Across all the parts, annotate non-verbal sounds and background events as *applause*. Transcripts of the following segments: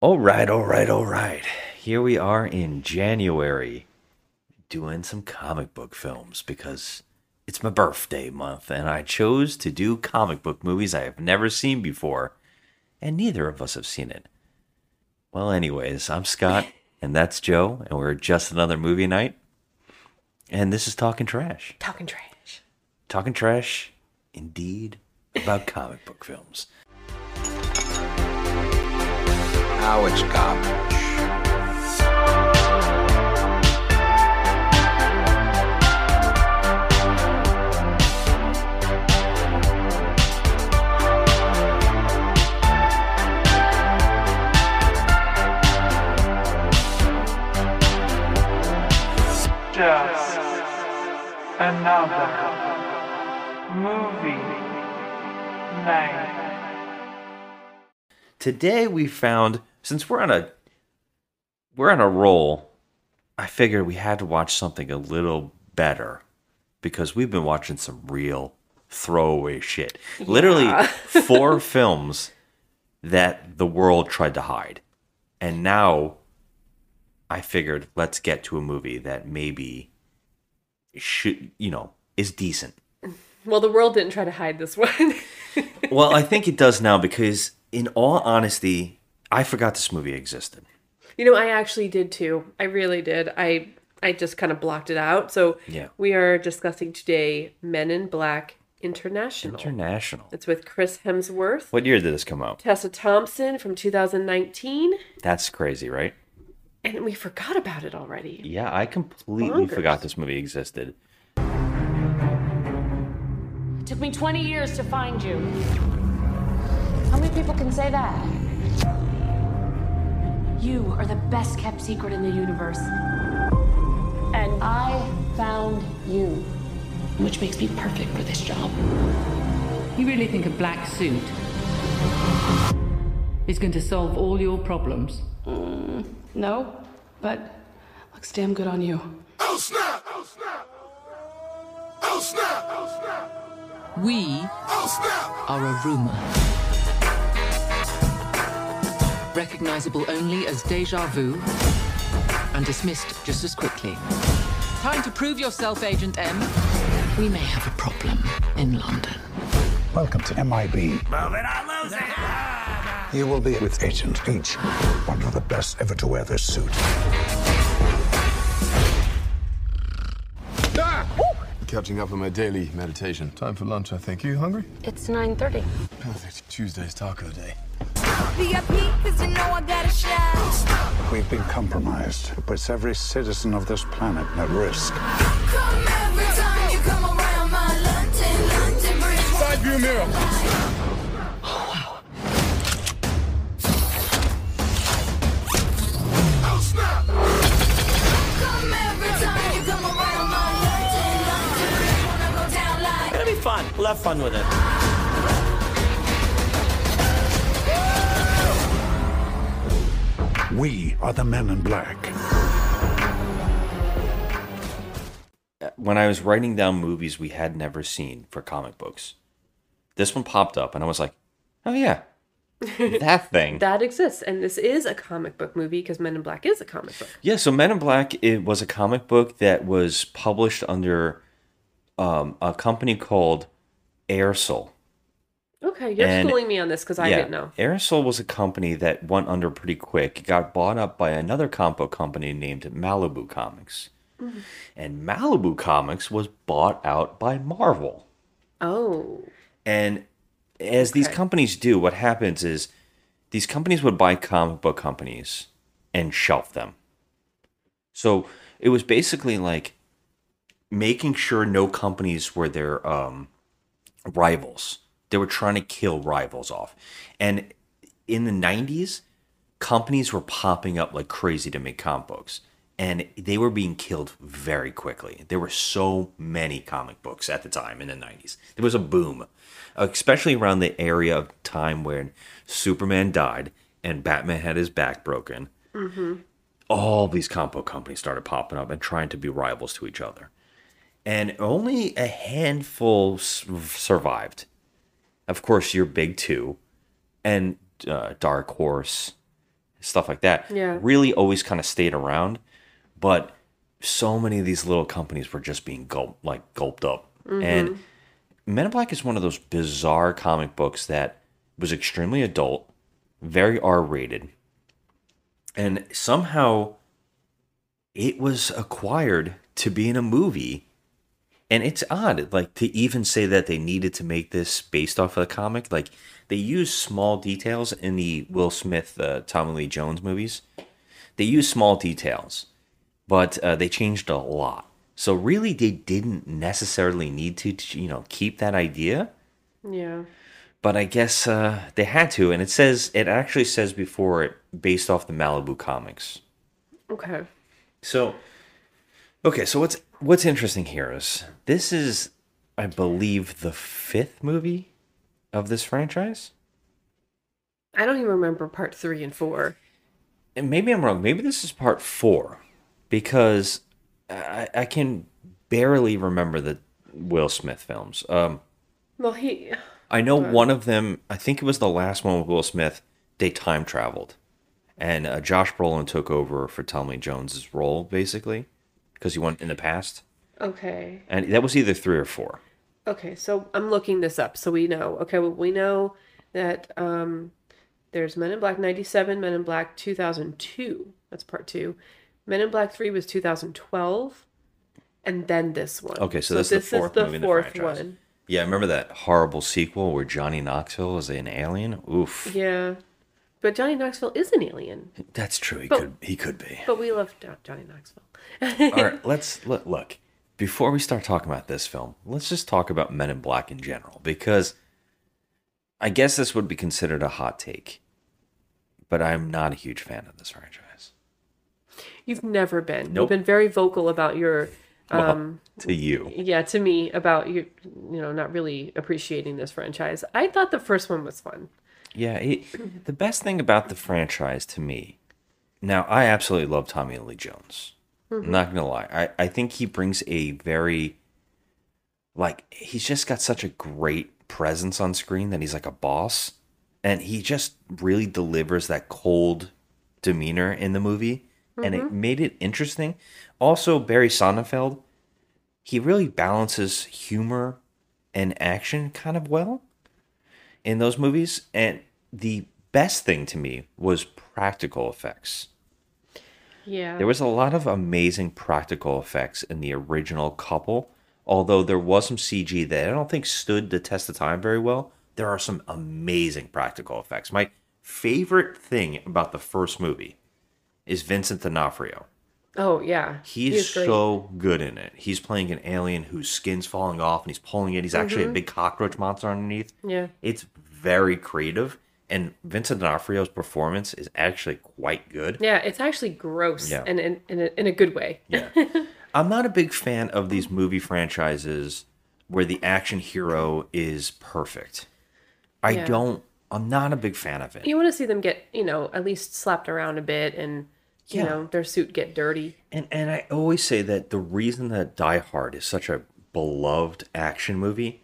All right, all right, all right. Here we are in January doing some comic book films because it's my birthday month and I chose to do comic book movies I have never seen before, and neither of us have seen it. Well, anyways, I'm Scott *laughs* and that's Joe, and we're just another movie night. And this is Talking Trash. Talking trash. Talking Trash, indeed, about comic book films. Now it's garbage. Just another movie night. Today we found since we're on a we're on a roll, I figured we had to watch something a little better because we've been watching some real throwaway shit. Literally *laughs* four films that the world tried to hide. And now I figured let's get to a movie that maybe should, you know, is decent. Well, the world didn't try to hide this one. *laughs* Well, I think it does now because in all honesty, I forgot this movie existed. you know, I actually did too. I really did. I I just kind of blocked it out. So Yeah. we are discussing today Men in Black International. International. it's with Chris Hemsworth, What year did this come out? Tessa Thompson from 2019, That's crazy, right? and we forgot about it already. Yeah, I completely Bonkers. forgot this movie existed. It Took me 20 years to find you. How many people can say that? You are the best kept secret in the universe. And I found you. Which makes me perfect for this job. You really think a black suit is going to solve all your problems? Mm, no, but looks damn good on you. We oh, snap. Oh snap! Oh snap! We oh, snap. are a rumor. Recognizable only as deja vu and dismissed just as quickly. Time to prove yourself, Agent M. We may have a problem in London. Welcome to MIB. You will be with Agent H, one of the best ever to wear this suit. Catching up on my daily meditation. Time for lunch, I think. You hungry? It's 9:30. Perfect. Tuesday's taco day. We've been compromised. It puts every citizen of this planet at risk. Side view mirror. Have fun with it. We are the men in black. When I was writing down movies we had never seen for comic books, this one popped up and I was like, oh yeah, *laughs* that thing. That exists, and this is a comic book movie because Men in Black is a comic book. Yeah, so Men in Black it was a comic book that was published under um, a company called Aircel. Okay, you're And- schooling me on this because I didn't know. Aircel was a company that went under pretty quick. It got bought up by another comic book company named Malibu Comics. Mm-hmm. And Malibu Comics was bought out by Marvel. Oh, And as these companies do, what happens is these companies would buy comic book companies and shelf them. So it was basically like making sure no companies were their um, rivals. They were trying to kill rivals off. And in the 90s, companies were popping up like crazy to make comic books. And they were being killed very quickly. There were so many comic books at the time in the 90s. There was a boom, especially around the area of time when Superman died and Batman had his back broken. Mm-hmm. All these comic book companies started popping up and trying to be rivals to each other. And only a handful survived. Of course, your big two, and uh, Dark Horse stuff like that. Yeah. Really always kind of stayed around, but so many of these little companies were just being gulped like gulped up. And Men in Black is one of those bizarre comic books that was extremely adult, very R rated, and somehow it was acquired to be in a movie. And it's odd, like to even say that they needed to make this based off of the comic. Like they use small details in the Will Smith, uh, Tommy Lee Jones movies. They use small details, but uh, they changed a lot. So really, they didn't necessarily need to, to, you know, keep that idea. Yeah. But I guess uh, they had to, and it says it actually says before it based off the Malibu comics. Okay. So, okay, so what's what's interesting here is this is, I believe, the fifth movie of this franchise. I don't even remember part three and four. And maybe I'm wrong. Maybe this is part four, because I, I can barely remember the Will Smith films. Um, Well, he. I know one of them. I think it was the last one with Will Smith. They time traveled, and uh, Josh Brolin took over for Tommy Jones's role, basically, because he went in the past, Okay. and that was either three or four. Okay, so I'm looking this up so we know. Okay, well, we know that um, there's Men in Black 97, Men in Black 2002. That's part two. Men in Black 3 was 2012. And then this one. Okay, so, that's the fourth movie in the fourth franchise. one. Yeah, I remember that horrible sequel where Johnny Knoxville was an alien. Oof, Yeah. But Johnny Knoxville is an alien. that's true. He But- could he could be. But we love Johnny Knoxville. *laughs* All right, let's let, look. Before we start talking about this film, let's just talk about Men in Black in general because I guess this would be considered a hot take, but I'm not a huge fan of this franchise. You've never been. Nope. You've been very vocal about your. Well, Um, to you, yeah, to me about you, you know, not really appreciating this franchise. I thought the first one was fun. Yeah. It, the best thing about the franchise to me, now I absolutely love Tommy Lee Jones. I'm not gonna lie. I, I think he brings a very like he's just got such a great presence on screen that he's like a boss and he just really delivers that cold demeanor in the movie and it mm-hmm. made it interesting also barry sonnenfeld he really balances humor and action kind of well in those movies and the best thing to me was practical effects Yeah. there was a lot of amazing practical effects in the original couple, although there was some CG that I don't think stood the test of time very well. There are some amazing practical effects. My favorite thing about the first movie is Vincent D'Onofrio. Oh yeah. He's He so good in it. He's playing an alien whose skin's falling off and he's pulling it. He's actually a big cockroach monster underneath. Yeah. It's very creative. And Vincent D'Onofrio's performance is actually quite good. Yeah, it's actually gross Yeah. and in, in, a, in a good way. Yeah. *laughs* I'm not a big fan of these movie franchises where the action hero is perfect. I Yeah. don't I'm not a big fan of it. You want to see them get, you know, at least slapped around a bit and, you Yeah. know, their suit get dirty. And and I always say that the reason that Die Hard is such a beloved action movie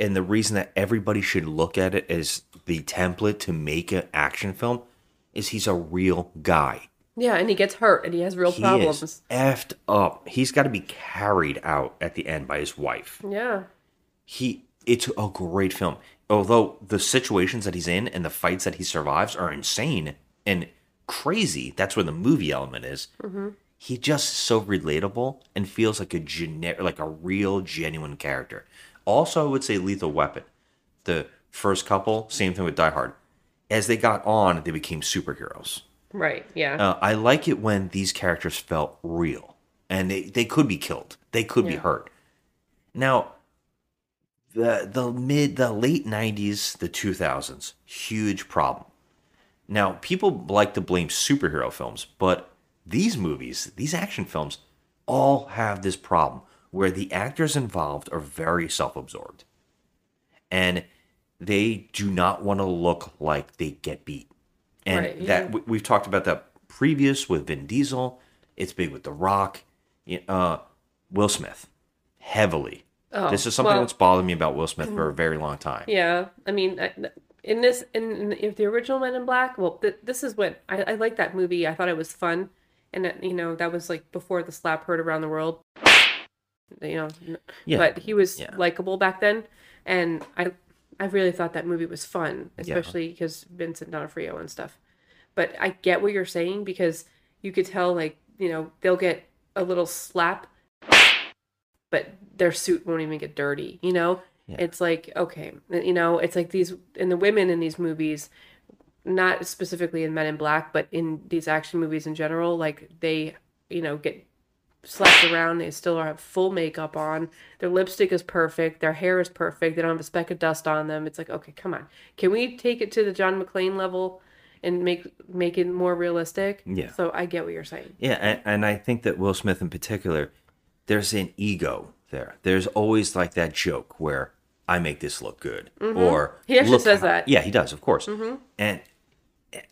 and the reason that everybody should look at it as the template to make an action film is he's a real guy. Yeah, and he gets hurt and he has real He problems. is effed up. He's got to be carried out at the end by his wife. Yeah. he it's a great film although the situations that he's in and the fights that he survives are insane and crazy that's where the movie element is mm-hmm. he just so relatable and feels like a generic like a real genuine character also i would say lethal weapon the first couple same thing with die hard as they got on they became superheroes Right. Yeah. uh, I like it when these characters felt real and they, they could be killed. They could be hurt. Now, the the mid the late nineties, the two thousands, huge problem. Now, people like to blame superhero films, but these movies, these action films, all have this problem where the actors involved are very self-absorbed. And they do not want to look like they get beat. And Right, that yeah. we- we've talked about that previous with Vin Diesel. It's big with The Rock, uh, Will Smith, heavily. Oh, this is something well- that's bothered me about Will Smith for a very long time. Yeah, I mean, in this in, in the original Men in Black, well, th- this is what I, I like that movie. I thought it was fun, and that, you know that was like before the slap heard around the world. You know, Yeah. but he was Yeah. likable back then, and I I really thought that movie was fun, especially because Vincent D'Onofrio and stuff. But I get what you're saying because you could tell like you know they'll get a little slap, but their suit won't even get dirty. You know, Yeah. it's like okay, you know, it's like these and the women in these movies, not specifically in Men in Black, but in these action movies in general, like they you know get slapped around. They still have full makeup on. Their lipstick is perfect. Their hair is perfect. They don't have a speck of dust on them. It's like, okay, come on. Can we take it to the John McClane level and make make it more realistic? Yeah. So I get what you're saying. Yeah, and, and I think that Will Smith in particular, there's an ego there. There's always like that joke where I make this look good, Mhm. or He actually says how-" that. Yeah, he does, of course. Mhm. And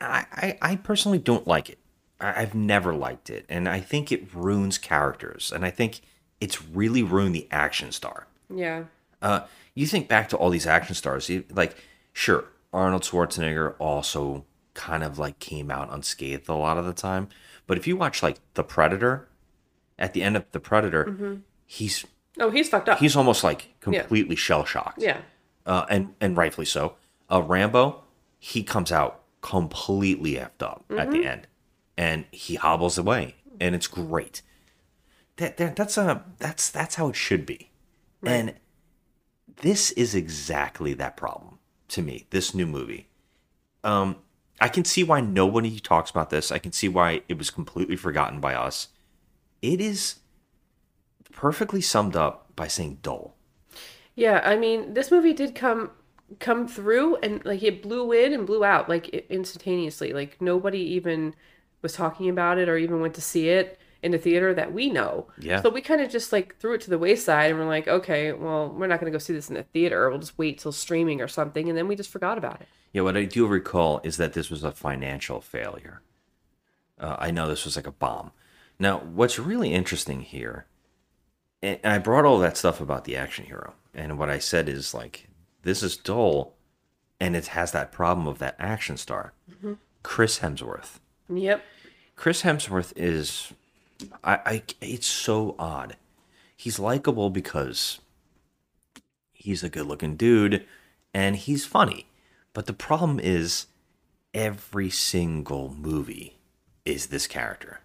I, I, I personally don't like it. I've never liked it, and I think it ruins characters, and I think it's really ruined the action star. Yeah. Uh, you think back to all these action stars, you- like sure, Arnold Schwarzenegger also kind of like came out unscathed a lot of the time. But if you watch like The Predator, at the end of The Predator, Mhm. he's Oh, he's fucked up. he's almost like Yeah. completely shell shocked. Yeah. Uh, and and rightfully so. Uh, Rambo, he comes out completely effed up at the Mhm. end, and he hobbles away, and it's great. That, that that's a that's that's how it should be, and this is exactly that problem to me. This new movie, um, I can see why nobody talks about this. I can see why it was completely forgotten by us. It is perfectly summed up by saying dull. Yeah, I mean, this movie did come come through and like it blew in and blew out like instantaneously. Like nobody even was talking about it or even went to see it in the theater that we know. Yeah. So we kind of just like threw it to the wayside and we're like, okay, well, we're not going to go see this in the theater. We'll just wait till streaming or something, and then we just forgot about it. Yeah, what I do recall is that this was a financial failure. Uh, I know this was like a bomb. Now, what's really interesting here, and I brought all that stuff about the action hero, and what I said is like, this is dull, and it has that problem of that action star, Mhm. Chris Hemsworth. Yep. Chris Hemsworth is, I, I, it's so odd. He's likable because he's a good-looking dude, and he's funny. But the problem is, every single movie is this character.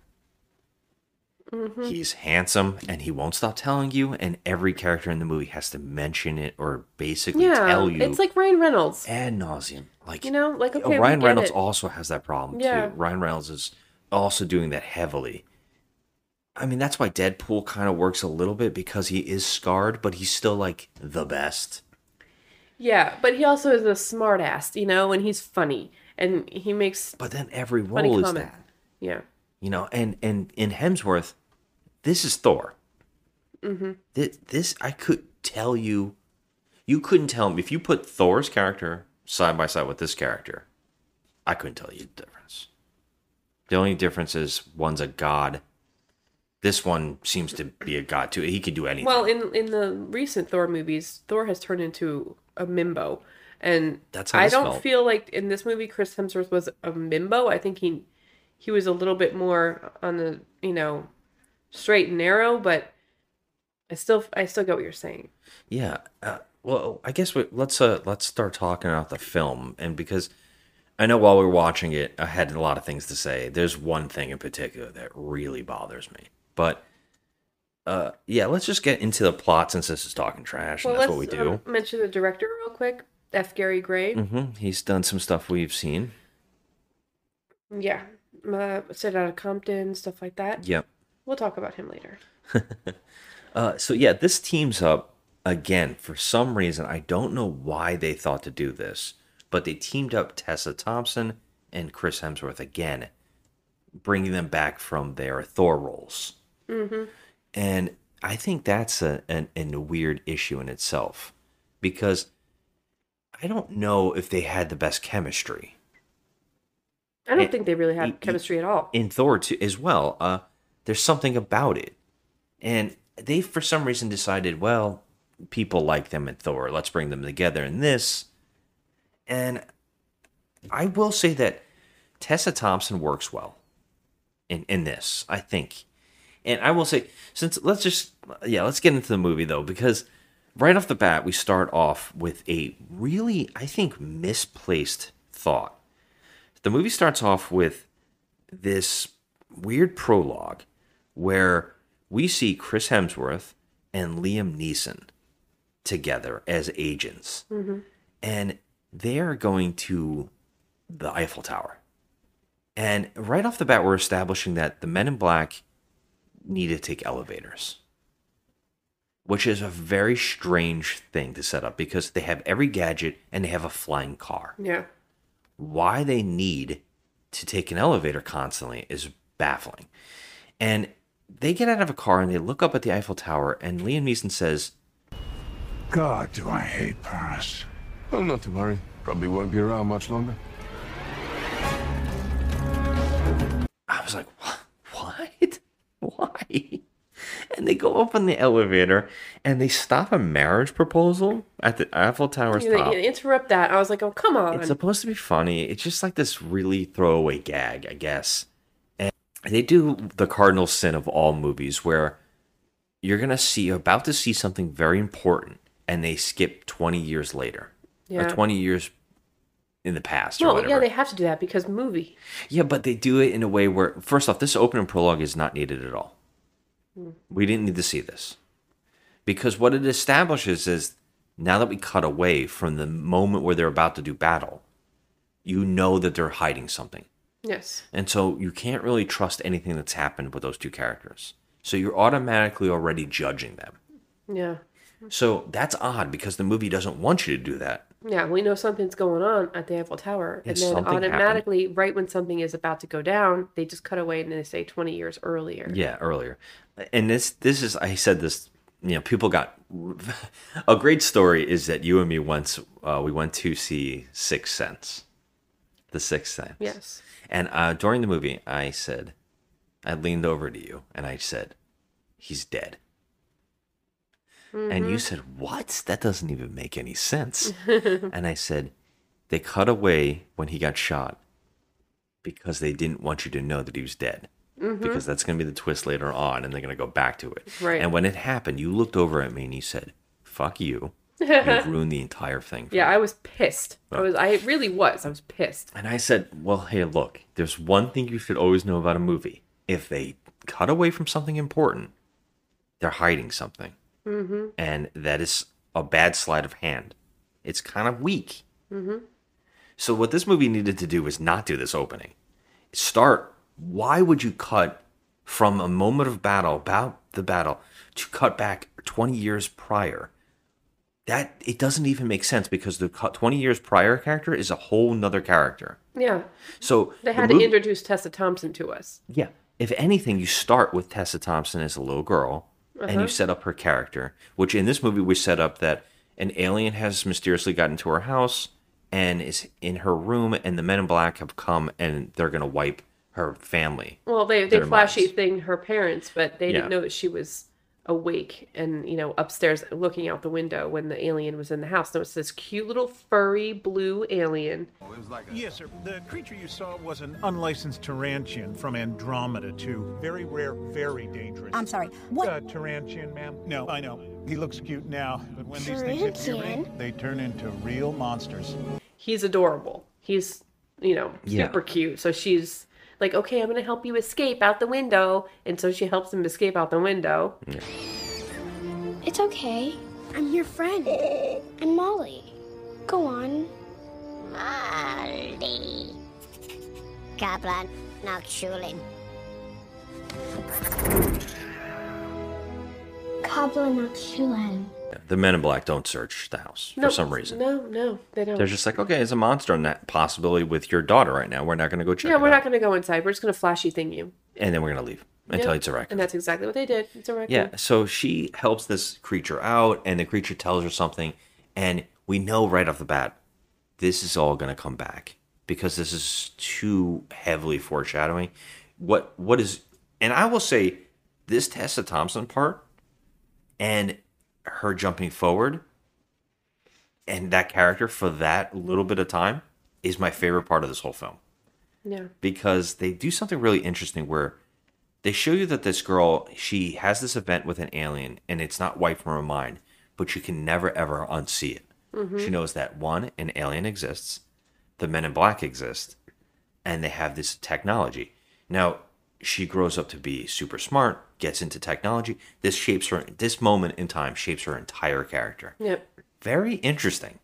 Mhm. He's handsome, and he won't stop telling you. And every character in the movie has to mention it or basically Yeah, tell you it's like Ryan Reynolds. ad nauseum. Like You know, like Oh, okay, Ryan Reynolds it. also has that problem Yeah. too. Ryan Reynolds is also doing that heavily. I mean, that's why Deadpool kind of works a little bit because he is scarred, but he's still like the best. Yeah, but he also is a smart ass, you know, and he's funny and he makes But then every role is that, Yeah. you know. And and in Hemsworth, this is Thor. Mm-hmm. This, this I could tell you, you couldn't tell me if you put Thor's character side by side with this character. I couldn't tell you the difference. The only difference is one's a god. This one seems to be a god too. He could do anything. Well, in in the recent Thor movies, Thor has turned into a mimbo, and That's I don't felt. feel like in this movie Chris Hemsworth was a mimbo. I think he he was a little bit more on the you know straight and narrow, but I still I still get what you're saying. Yeah. Uh, well, I guess we, let's uh, let's start talking about the film, and because I know while we were watching it, I had a lot of things to say. There's one thing in particular that really bothers me, but uh, yeah, let's just get into the plot since this is talking trash, and that's what we do. um, mention the director real quick, F. Gary Gray. hmm He's done some stuff we've seen. Yeah, uh, set out of Compton, stuff like that. Yep. We'll talk about him later. *laughs* Uh, so yeah, this teams up again for some reason. I don't know why they thought to do this, but they teamed up Tessa Thompson and Chris Hemsworth again, bringing them back from their Thor roles. Mm-hmm. And I think that's a, an, a weird issue in itself because I don't know if they had the best chemistry I don't It- think they really had chemistry at all. in Thor too, as well. Uh, there's something about it, and they for some reason decided, well, people like them in Thor. Let's bring them together in this. And I will say that Tessa Thompson works well in in this. I think, and I will say since let's just yeah let's get into the movie though because right off the bat we start off with a really I think misplaced thought. The movie starts off with this weird prologue where we see Chris Hemsworth and Liam Neeson together as agents. Mm-hmm. And they're going to the Eiffel Tower. And right off the bat, we're establishing that the men in black need to take elevators, which is a very strange thing to set up because they have every gadget and they have a flying car Yeah. why they need to take an elevator constantly is baffling. And they get out of a car and they look up at the Eiffel Tower, and Liam Neeson says, God, do I hate Paris. Oh, not to worry. Probably won't be around much longer. I was like, what? What? Why? And they go up in the elevator and they stop a marriage proposal at the Eiffel Tower's You, top. you interrupt that. I was like, oh, come on. It's supposed to be funny. It's just like this really throwaway gag, I guess. They do the cardinal sin of all movies where you're going to see, you're about to see something very important and they skip 20 years later Yeah. or 20 years in the past or well, yeah, they have to do that because movie. Yeah, but they do it in a way where, first off, this opening prologue is not needed at all. Hmm. We didn't need to see this. Because what it establishes is now that we cut away from the moment where they're about to do battle, you know that they're hiding something. Yes. And so you can't really trust anything that's happened with those two characters. So you're automatically already judging them. Yeah. So that's odd because the movie doesn't want you to do that. Yeah, we know something's going on at the Eiffel Tower, and then something happened. automatically, right when something is about to go down, they just cut away and they say twenty years earlier. Yeah, earlier. And this this is I said this. You know, people got *laughs* a great story is that you and me once uh, we went to see Sixth Sense, The Sixth Sense. Yes. And uh, during the movie, I said, I leaned over to you and I said, "He's dead." And you said, "What? That doesn't even make any sense." *laughs* and I said, "They cut away when he got shot because they didn't want you to know that he was dead." Because that's going to be the twist later on, and they're going to go back to it. Right. And when it happened, you looked over at me and you said, "Fuck you! You *laughs* ruined the entire thing." Yeah, me." I was pissed. I was. I really was. I was pissed. And I said, Well, hey, look, there's one thing you should always know about a movie. If they cut away from something important, they're hiding something. Mm-hmm. And that is a bad sleight of hand. It's kind of weak. Mm-hmm. So, what this movie needed to do was not do this opening. Start. Why would you cut from a moment of battle, about the battle, to cut back 20 years prior? That it doesn't even make sense because the 20 years prior character is a whole nother character. Yeah, So they the had to movie- introduce Tessa Thompson to us. yeah. If anything, you start with Tessa Thompson as a little girl, and Uh-huh. you set up her character. Which in this movie we set up that an alien has mysteriously gotten to her house and is in her room, and the Men in Black have come and they're gonna wipe her family. Well, they they flashy minds. thing her parents, but they Yeah. didn't know that she was awake and you know upstairs looking out the window when the alien was in the house. No, it's this cute little furry blue alien. Oh, like a... Yes, sir. The creature you saw was an unlicensed Tarantian from Andromeda 2. Very rare, very dangerous. I'm sorry. What? Uh, Tarantian, ma'am? No, I know. He looks cute now, but when these things hit puberty, they turn into real monsters. He's adorable. He's you know Yeah. super cute. So she's like, okay, I'm gonna help you escape out the window, and so she helps him escape out the window. It's okay. I'm your friend. *laughs* I'm Molly. Go on. Molly. Kaplan nach Schulen. Kabla nach Schulen. The Men in Black don't search the house for some reason. No, no, they don't. They're just like, okay, it's a monster in that possibility with your daughter right now. We're not gonna go check. yeah, we're out. not gonna go inside. We're just gonna flashy thing you. and then we're gonna leave until Yeah. it's a record. And that's exactly what they did. It's a record. Yeah, so she helps this creature out, and the creature tells her something, and we know right off the bat this is all going to come back because this is too heavily foreshadowing. What what is, and I will say this Tessa Thompson part and her jumping forward and that character for that little bit of time is my favorite part of this whole film Yeah. because they do something really interesting where they show you that this girl she has this event with an alien and it's not wiped from her mind but you can never ever unsee it Mhm. she knows that one an alien exists the men in black exist and they have this technology now she grows up to be super smart gets into technology. This shapes her this moment in time shapes her entire character. Yep. very interesting.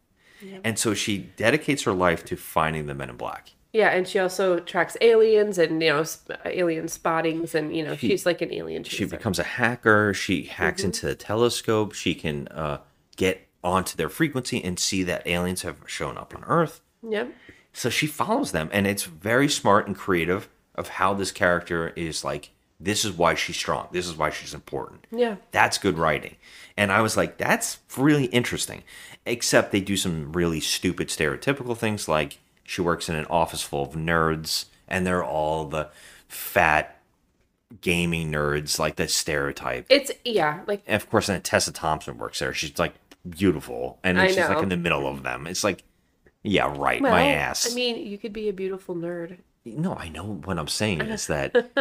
And so she dedicates her life to finding the men in black. Yeah, and she also tracks aliens and you know sp- alien spottings, and you know She- she's like an alien she becomes a hacker. She hacks Mhm. into the telescope. She can uh, get onto their frequency and see that aliens have shown up on earth. Yep. so she follows them and it's very smart and creative of how this character is like this is why she's strong. This is why she's important. Yeah. that's good writing. And i was like that's really interesting. Except they do some really stupid stereotypical things like she works in an office full of nerds and they're all the fat gaming nerds like the stereotype. It's yeah, like and of course then tessa thompson works there. She's like beautiful. And she's like in the middle of them. It's like yeah right. Well, my ass. I mean, you could be a beautiful nerd. No, I know what I'm saying is that. *laughs*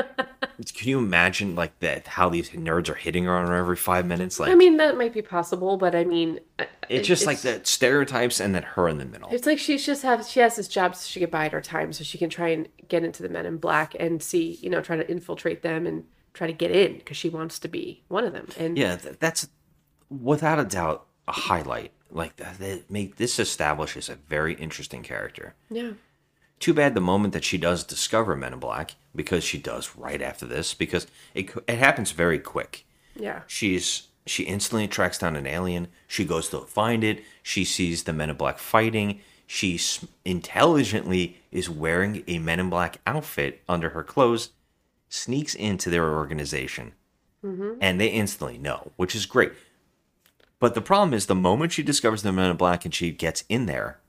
can you imagine like that? How these nerds are hitting her on her every five minutes? Like I mean, that might be possible, but I mean, it's it- just like the stereotypes, and then her in the middle. It's like she's just have she has this job so she can bide her time, so she can try and get into the Men in Black and see, you know, try to infiltrate them and try to get in because she wants to be one of them. And Yeah, th- that's without a doubt a highlight. Like that, that make this establishes a very interesting character. yeah, Too bad the moment that she does discover Men in Black, because she does right after this, because it it happens very quick. yeah, She's she instantly tracks down an alien. She goes to find it. She sees the Men in Black fighting. She intelligently is wearing a Men in Black outfit under her clothes, sneaks into their organization, mm-hmm. and they instantly know, which is great. But the problem is the moment she discovers the Men in Black and she gets in there,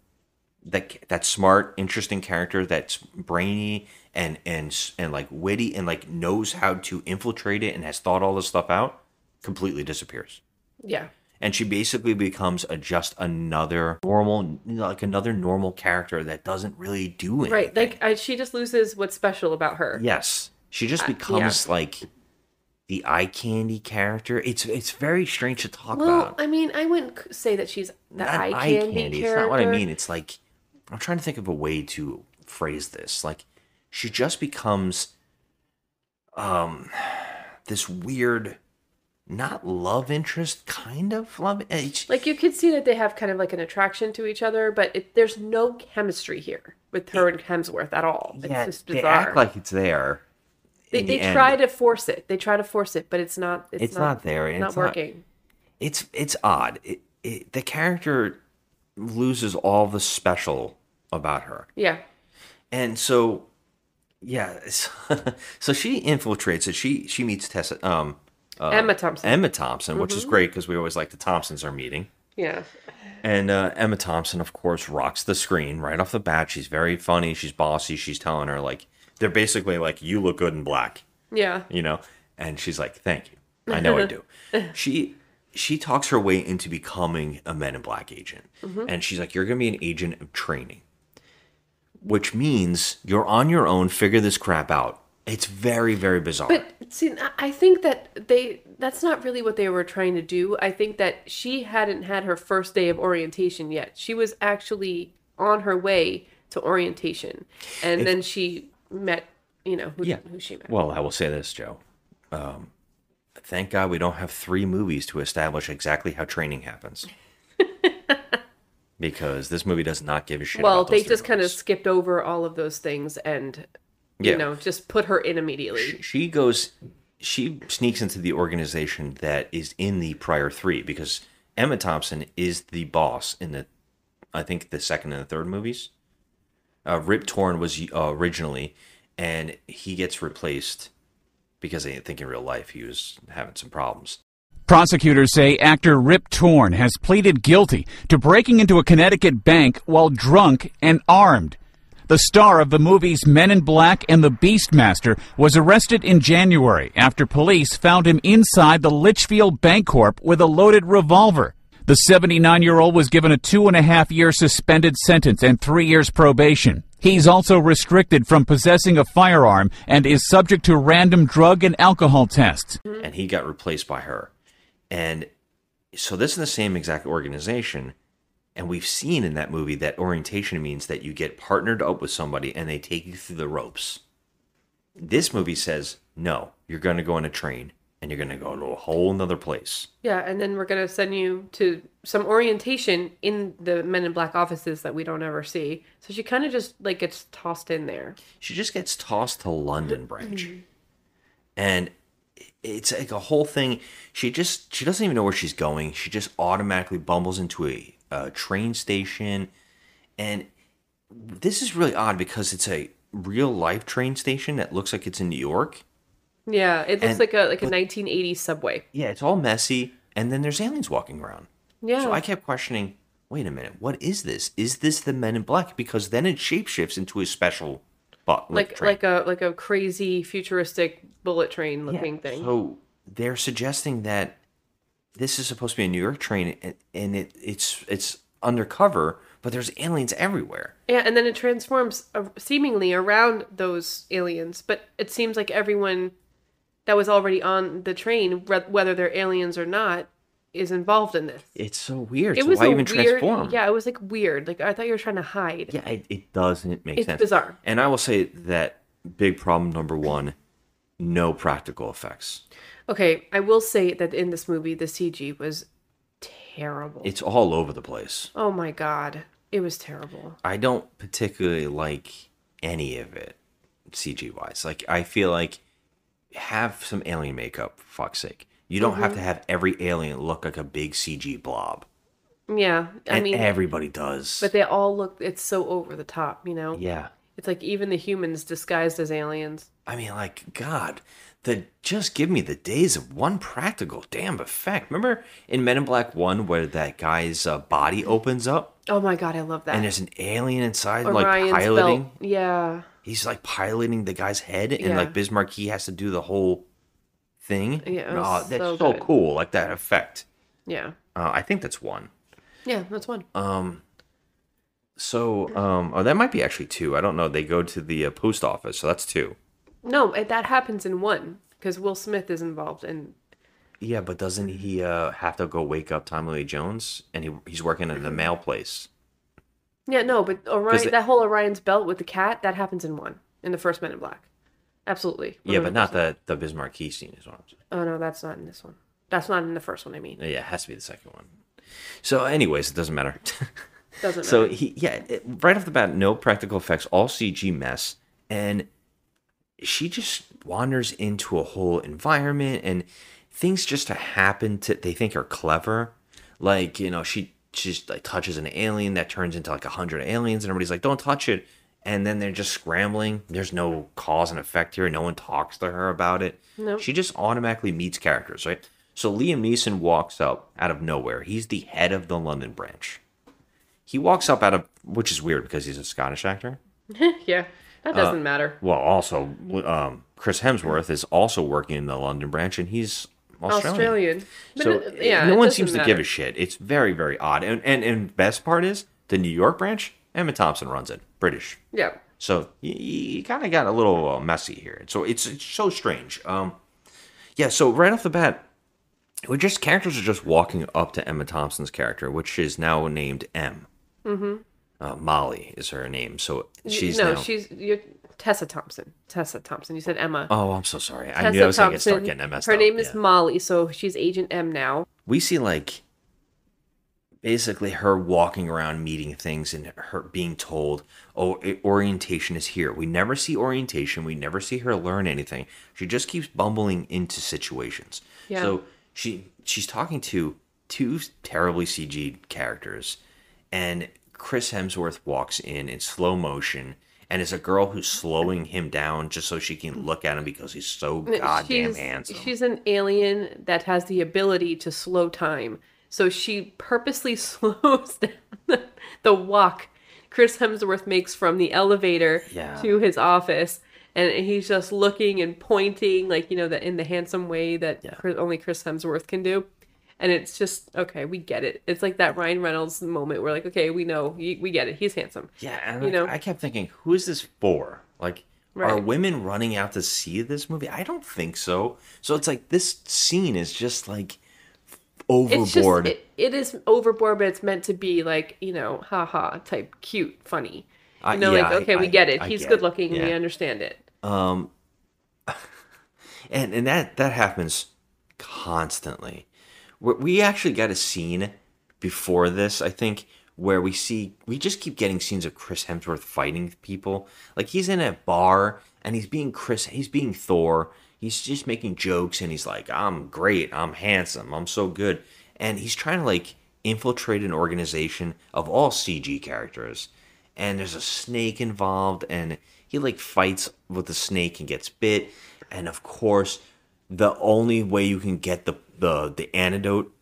that that smart, interesting character that's brainy and and and like witty and like knows how to infiltrate it and has thought all this stuff out, completely disappears. yeah, And she basically becomes a just another normal, like another normal character that doesn't really do anything. right. Like I, she just loses what's special about her. Yes, she just Uh, becomes like the eye candy character. It's it's very strange to talk Well, about. I mean, I wouldn't say that she's the Not eye candy, character. It's not what I mean. It's like I'm trying to think of a way to phrase this. Like she just becomes um this weird not love interest kind of love it's, Like you could see that they have kind of like an attraction to each other, but it, there's no chemistry here with her and Hemsworth at all. It's yeah, just they act like it's there they the they try to force it. They try to force it, but it's not. It's, It's not there, Not it's not- working. it's it's odd it, it, the character loses all the special about her Yeah. and so yeah *laughs* so she infiltrates it she she meets tessa um uh, Emma Thompson. emma thompson which is Mhm. great because we always like the thompsons are meeting Yeah. and uh, emma thompson of course rocks the screen right off the bat she's very funny she's bossy she's telling her like they're basically like you look good in black Yeah. you know and she's like thank you i *laughs* know i do *laughs* she she talks her way into becoming a men in black agent Mhm. and she's like you're gonna be an agent of training which means you're on your own figure this crap out it's very very bizarre But see, I think that they that's not really what they were trying to do. I think that she hadn't had her first day of orientation yet. She was actually on her way to orientation. And If- then she met, you know, who, yeah who she met. well i will say this joe um, thank god we don't have three movies to establish exactly how training happens because this movie does not give a shit well, about they just kind of skipped over all of those things and Yeah. you know, just put her in immediately. she goes she sneaks into the organization that is in the prior three because Emma Thompson is the boss in the I think the second and the third movies. Uh, Rip Torn was uh, originally, and he gets replaced because I think in real life he was having some problems. Prosecutors say actor Rip Torn has pleaded guilty to breaking into a Connecticut bank while drunk and armed. The star of the movies Men in Black and The Beastmaster was arrested in January after police found him inside the Litchfield Bank Corp with a loaded revolver. The 79 year old was given a two and a half year suspended sentence and three years probation. He's also restricted from possessing a firearm and is subject to random drug and alcohol tests. and he got replaced by her. And so this is the same exact organization. And we've seen in that movie that orientation means that you get partnered up with somebody and they take you through the ropes. This movie says, no, you're going to go on a train and you're going to go to a whole nother place. Yeah, and then we're gonna send you to some orientation in the Men in Black offices that we don't ever see. So she kind of just like gets tossed in there. She just gets tossed to London branch. Mm-hmm. And it's like a whole thing. She just, she doesn't even know where she's going. She just automatically bumbles into a, a train station. And this is really odd because it's a real life train station that looks like it's in New York. Yeah, it looks And- like a like a 1980s subway. Yeah, it's all messy. And then there's aliens walking around. Yeah. So I kept questioning, wait a minute, what is this? Is this the Men in Black? Because then it shapeshifts into a special but like train. like a like a crazy futuristic bullet train looking thing. So they're suggesting that this is supposed to be a New York train, and, and it, it's it's undercover, but there's aliens everywhere. Yeah, and then it transforms uh, seemingly around those aliens, but it seems like everyone that was already on the train, whether they're aliens or not, is involved in this. It's so weird. It so was why even weird, transform? Yeah, it was like weird. Like I thought you were trying to hide. Yeah, it, it doesn't make It's sense. bizarre. And I will say that big problem number one: no practical effects. Okay, I will say that in this movie, the CG was terrible. It's all over the place. oh my god, it was terrible. I don't particularly like any of it, CG wise. Like I feel like have some alien makeup, for fuck's sake. You don't have Mhm. to have every alien look like a big CG blob. Yeah, I and mean, everybody does. but they all look. It's so over the top, you know. yeah. It's like even the humans disguised as aliens. I mean, like, God, the just give me the days of one practical damn effect. Remember in Men in Black One where that guy's uh, body opens up Oh my god, I love that. and there's an alien inside, Orion's like piloting. belt. Yeah. He's like piloting the guy's head, and Yeah. like Bismarck, he has to do the whole thing. Yeah, oh, that's so so, cool, like that effect. Yeah. Uh, I think that's one. Yeah, that's one. Um, so um, oh, that might be actually two. I don't know. They go to the uh, post office, so that's two. No, it- that happens in one because Will Smith is involved and Yeah, but doesn't he uh, have to go wake up Tommy Lee Jones? And he he's working in the mail place. yeah, no, but Orion, that whole Orion's belt with the cat that happens in one in the first Men in Black. Absolutely. Yeah, but not the the Bismarck key scene is what I'm saying. Oh no, that's not in this one. That's not in the first one. I mean, Yeah, it has to be the second one. So, anyways, it doesn't matter. *laughs* doesn't matter. so he yeah, it, right off the bat, no practical effects, all CG mess, and she just wanders into a whole environment, and things just happen to they think are clever, like you know she she just like touches an alien that turns into like a hundred aliens, and everybody's like, don't touch it. And then they're just scrambling. There's no cause and effect here. No one talks to her about it. Nope. She just automatically meets characters, right? So Liam Neeson walks up out of nowhere. He's the head of the London branch. He walks up out of, which is weird because he's a Scottish actor. *laughs* yeah, that Uh, doesn't matter. Well, also, um, Chris Hemsworth is also working in the London branch, and he's Australian. Australian. But So it- yeah, no one seems to give a shit. It's very, very odd. And and and best part is the New York branch. Emma Thompson runs it, British. Yeah. So you, you kind of got a little uh, messy here. So it's, it's so strange. Um, yeah. So right off the bat, we're just characters are just walking up to Emma Thompson's character, which is now named M. Mm-hmm. Uh, Molly is her name. So she's no, now. she's you're Tessa Thompson. Tessa Thompson. You said Emma. Oh, I'm so sorry. I Tessa knew I was going to Thompson. start getting messed Her name is. Molly, so she's Agent M now. we see like basically her walking around meeting things and her being told oh orientation is here. We never see orientation. We never see her learn anything. She just keeps bumbling into situations. Yeah. so she she's talking to two terribly cg characters and chris hemsworth walks in in slow motion and is a girl who's slowing him down just so she can look at him because he's so goddamn she's, handsome. She's an alien that has the ability to slow time. So she purposely *laughs* slows down the, *laughs* the walk Chris Hemsworth makes from the elevator Yeah. to his office. And he's just looking and pointing, like, you know, that in the handsome way that Chris- only Chris Hemsworth can do. and it's just okay. We get it. It's like that Ryan Reynolds moment where like, okay, we know, we get it. He's handsome. Yeah, and you know, I kept thinking, who is this for? Like, are women running out to see this movie? I don't think so. So it's like this scene is just like it's just overboard. it, it is overboard, but it's meant to be like you know, haha, type cute, funny. You know, yeah, like I- okay, we get it. I He's get good looking. We understand it. Um, *laughs* and and that that happens constantly. We we actually got a scene before this, I think, where we see we just keep getting scenes of Chris Hemsworth fighting people. Like he's in a bar and he's being Chris, he's being Thor. He's just making jokes and he's like, "I'm great, I'm handsome, I'm so good," and he's trying to like infiltrate an organization of all CG characters. And there's a snake involved and he like fights with the snake and gets bit. And of course the only way you can get the the, the antidote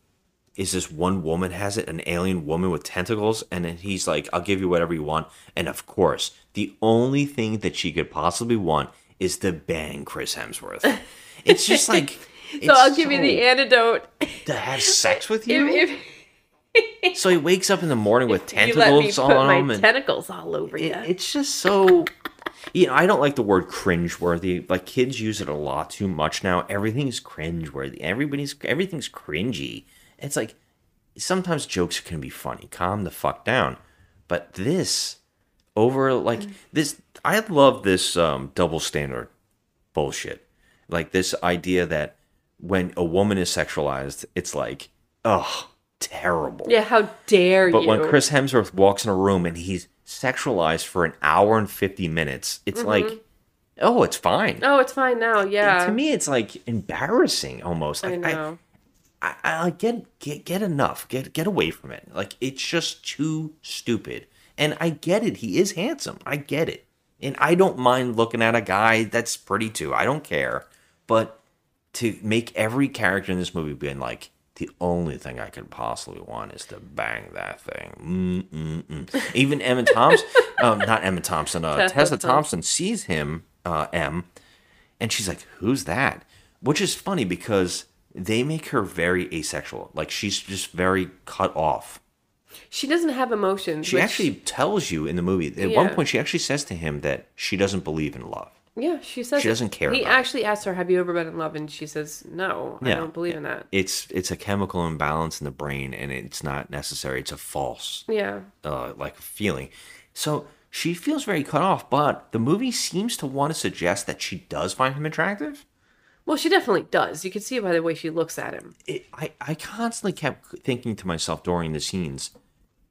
is this one woman has it an alien woman with tentacles. And then he's like i'll give you whatever you want. And of course the only thing that she could possibly want is to bang chris hemsworth. It's just *laughs* like so I'll give you the antidote. to have sex with you? If, if so he wakes up in the morning with *laughs* you tentacles on him and tentacles all over you. it- it's just so you know i don't like the word cringe-worthy. Like kids use it a lot too much now. Everything's cringe-worthy. Everybody's everything's cringy. It's like sometimes jokes can be funny. Calm the fuck down. But this over like this i love this um double standard bullshit like this idea that when a woman is sexualized it's like oh terrible yeah, how dare but you? But when Chris Hemsworth walks in a room and he's sexualized for an hour and 50 minutes, it's Mhm. like, oh, it's fine. oh, it's fine now. Yeah, To me, it's like embarrassing almost. I Like, know. I, I, I get, get, get enough. Get, get away from it. Like, it's just too stupid. And I get it. He is handsome. I get it. And I don't mind looking at a guy that's pretty too. I don't care. But to make every character in this movie being like, the only thing I could possibly want is to bang that thing. Mm-mm-mm. Even Emma Thompson, *laughs* um, not Emma Thompson, uh, Tessa Tessa Thompson. Thompson sees him, uh, M, and she's like, "Who's that?" Which is funny because they make her very asexual. Like she's just very cut off. She doesn't have emotions. She which- actually tells you in the movie. At one point, she actually says to him that she doesn't believe in love. yeah, she says she it. doesn't care He about it. actually asks her, "Have you ever been in love?" And she says, "No, I don't believe in that." It's it's a chemical imbalance in the brain, and it's not necessary. It's a false, Yeah, uh, like feeling. So she feels very cut off. But the movie seems to want to suggest that she does find him attractive. well, she definitely does. You can see it by the way she looks at him. it, I, I constantly kept thinking to myself during the scenes,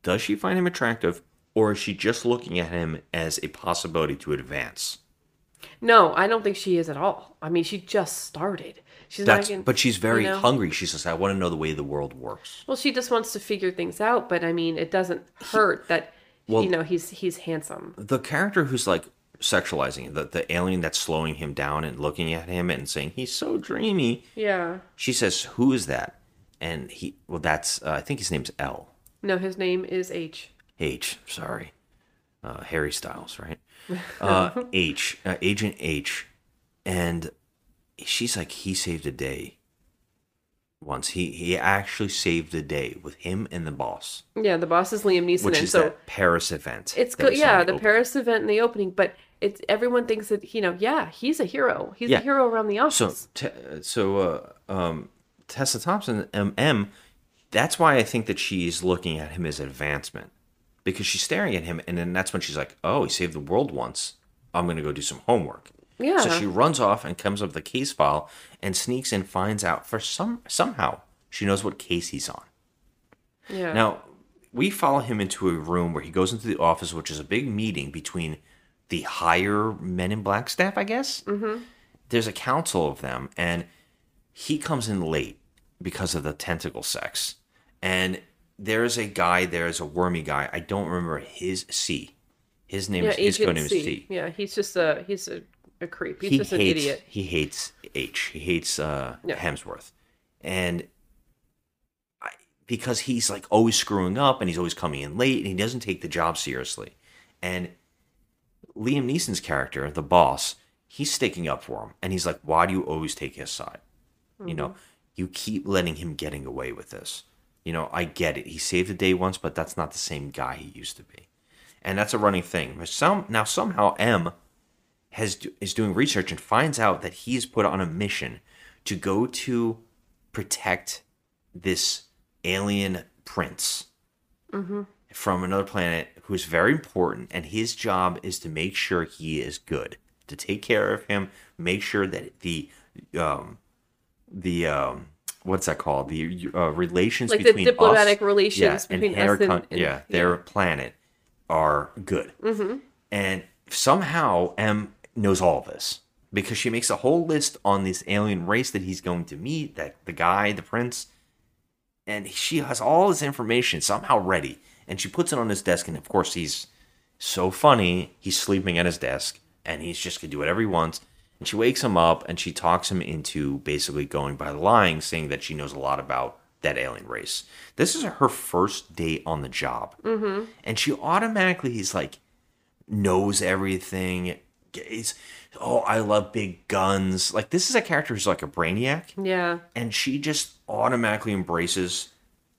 does she find him attractive or is she just looking at him as a possibility to advance? No, I don't think she is at all. I mean, she just started. She's That's, not. Gonna, but she's very you know? hungry. She says, I want to know the way the world works. Well, she just wants to figure things out. But I mean, it doesn't hurt that Well- you know he's he's handsome. The character who's like sexualizing, the, the alien that's slowing him down and looking at him and saying, he's so dreamy. Yeah. She says, who is that? And he, well, that's, uh, I think his name's L. No, his name is H. H, sorry. Uh, Harry Styles, right? *laughs* Uh, H, uh, Agent H. And she's like, he saved a day once. He he actually saved the day with him and the boss, Yeah, the boss is Liam Neeson, which and is so that Paris event. it's good. Yeah, in the. Paris event in the opening, but it's everyone thinks that you know, yeah, he's a hero. He's Yeah. a hero around the So, office. te- so uh, um, Tessa Thompson, M, M, that's why I think that she's looking at him as advancement because she's staring at him, and then that's when she's like, "Oh, he saved the world once. I'm going to go do some homework." Yeah. So she runs off and comes up with the case file and sneaks and finds out for some somehow she knows what case he's on. yeah. Now, we follow him into a room where he goes into the office, which is a big meeting between the higher Men in Black staff, I guess. Mm-hmm. There's a council of them, and he comes in late because of the tentacle sex. And there's a guy, there's a wormy guy. I don't remember his C. His name yeah, is his code name is C. Yeah, he's just a he's a, a creep. He's he just an hates, idiot. He hates H. He hates uh, Yeah. Hemsworth, and I, because he's like always screwing up and he's always coming in late and he doesn't take the job seriously. And Liam Neeson's character, the boss, he's sticking up for him, and he's like, "Why do you always take his side? You know, you keep letting him getting away with this. You know, I get it. He saved the day once, but that's not the same guy he used to be, and that's a running thing. Some now somehow M has is doing research and finds out that he's put on a mission to go to protect this alien prince Mm-hmm. from another planet who's very important, and his job is to make sure he is good, to take care of him, make sure that the um the um what's that called the uh, relations Like the between diplomatic us, relations yeah, between their us and- coun- and- yeah their planet are good, Mm-hmm. and somehow M knows all this because she makes a whole list on this alien race that he's going to meet, that the guy, the prince, and she has all this information somehow ready, and she puts it on his desk, and of course he's so funny. He's sleeping at his desk, and he's just gonna do whatever he wants. And she wakes him up, and she talks him into basically going by lying, saying that she knows a lot about that alien race. This is her first day on the job Mm-hmm. and she automatically is like knows everything is oh i love big guns like this is a character who's like a brainiac Yeah. and she just automatically embraces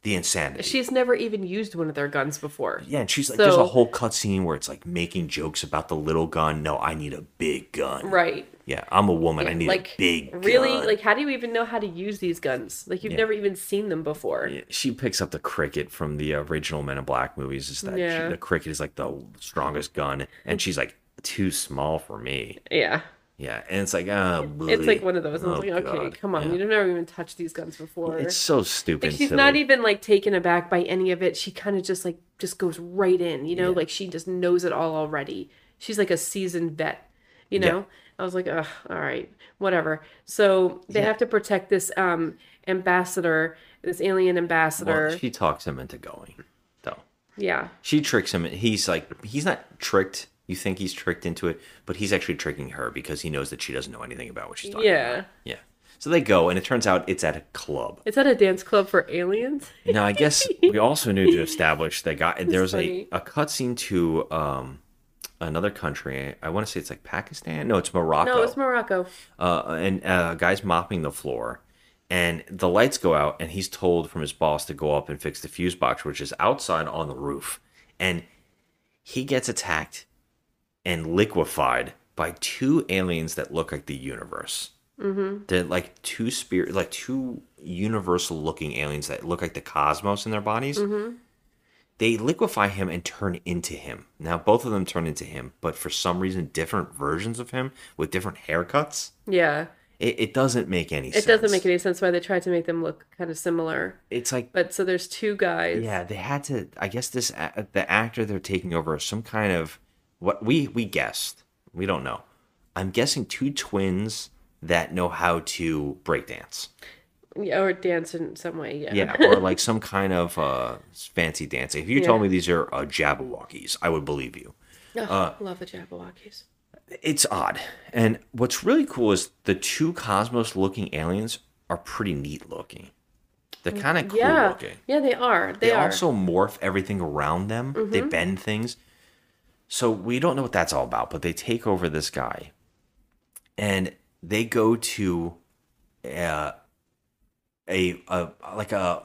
the insanity She's never even used one of their guns before. yeah and she's like there's a So- whole cutscene where it's like making jokes about the little gun no i need a big gun Right. yeah i'm a woman i need like a big really gun. like how do you even know how to use these guns like you've Yeah. never even seen them before she picks up the cricket from the original Men in Black movies. Is that she- the cricket is like the strongest gun, and she's like too small for me. yeah Yeah, and it's like, oh, it's like one of those and Oh, it's like okay God. come on Yeah. you've never even touched these guns before It's so stupid. like she's silly. not even like taken aback by any of it she kind of just like just goes right in you know like she just knows it all already she's like a seasoned vet you know Yeah. i was like Ugh, all right whatever so they Yeah. have to protect this um ambassador this alien ambassador Well, she talks him into going, though. yeah She tricks him. He's like, he's not tricked. You think he's tricked into it, but he's actually tricking her because he knows that she doesn't know anything about what she's talking yeah about. Yeah. So they go, and it turns out it's at a club. It's at a dance club for aliens? *laughs* Now, I guess we also need to establish that guy. There's a, funny. a cutscene to um, another country. I want to say it's like Pakistan. No, it's Morocco. No, it's Morocco. uh, and uh, a guy's mopping the floor, and the lights go out, and he's told from his boss to go up and fix the fuse box, which is outside on the roof, and he gets attacked and liquefied by two aliens that look like the universe. Mm-hmm. They're like two spirit, like two universal-looking aliens that look like the cosmos in their bodies. Mm-hmm. They liquefy him and turn into him. Now, both of them turn into him, but for some reason, different versions of him with different haircuts. Yeah. It, it doesn't make any It sense. doesn't make any sense why they tried to make them look kind of similar. It's like But so there's two guys. yeah, they had to. I guess this the actor they're taking over is some kind of what we we guessed. We don't know. I'm guessing two twins that know how to break dance. Yeah, or dance in some way. Yeah. Yeah, or like some kind of uh, fancy dancing. If you told me these are uh, Jabbawockeez, I would believe you. Ugh, Uh, love the Jabbawockeez. it's odd. And what's really cool is the two cosmos looking aliens are pretty neat looking. They're kind of cool yeah. looking. Yeah, they are. They, They, are. also morph everything around them. They Mhm. bend things. So we don't know what that's all about, but they take over this guy. And they go to uh, a a like a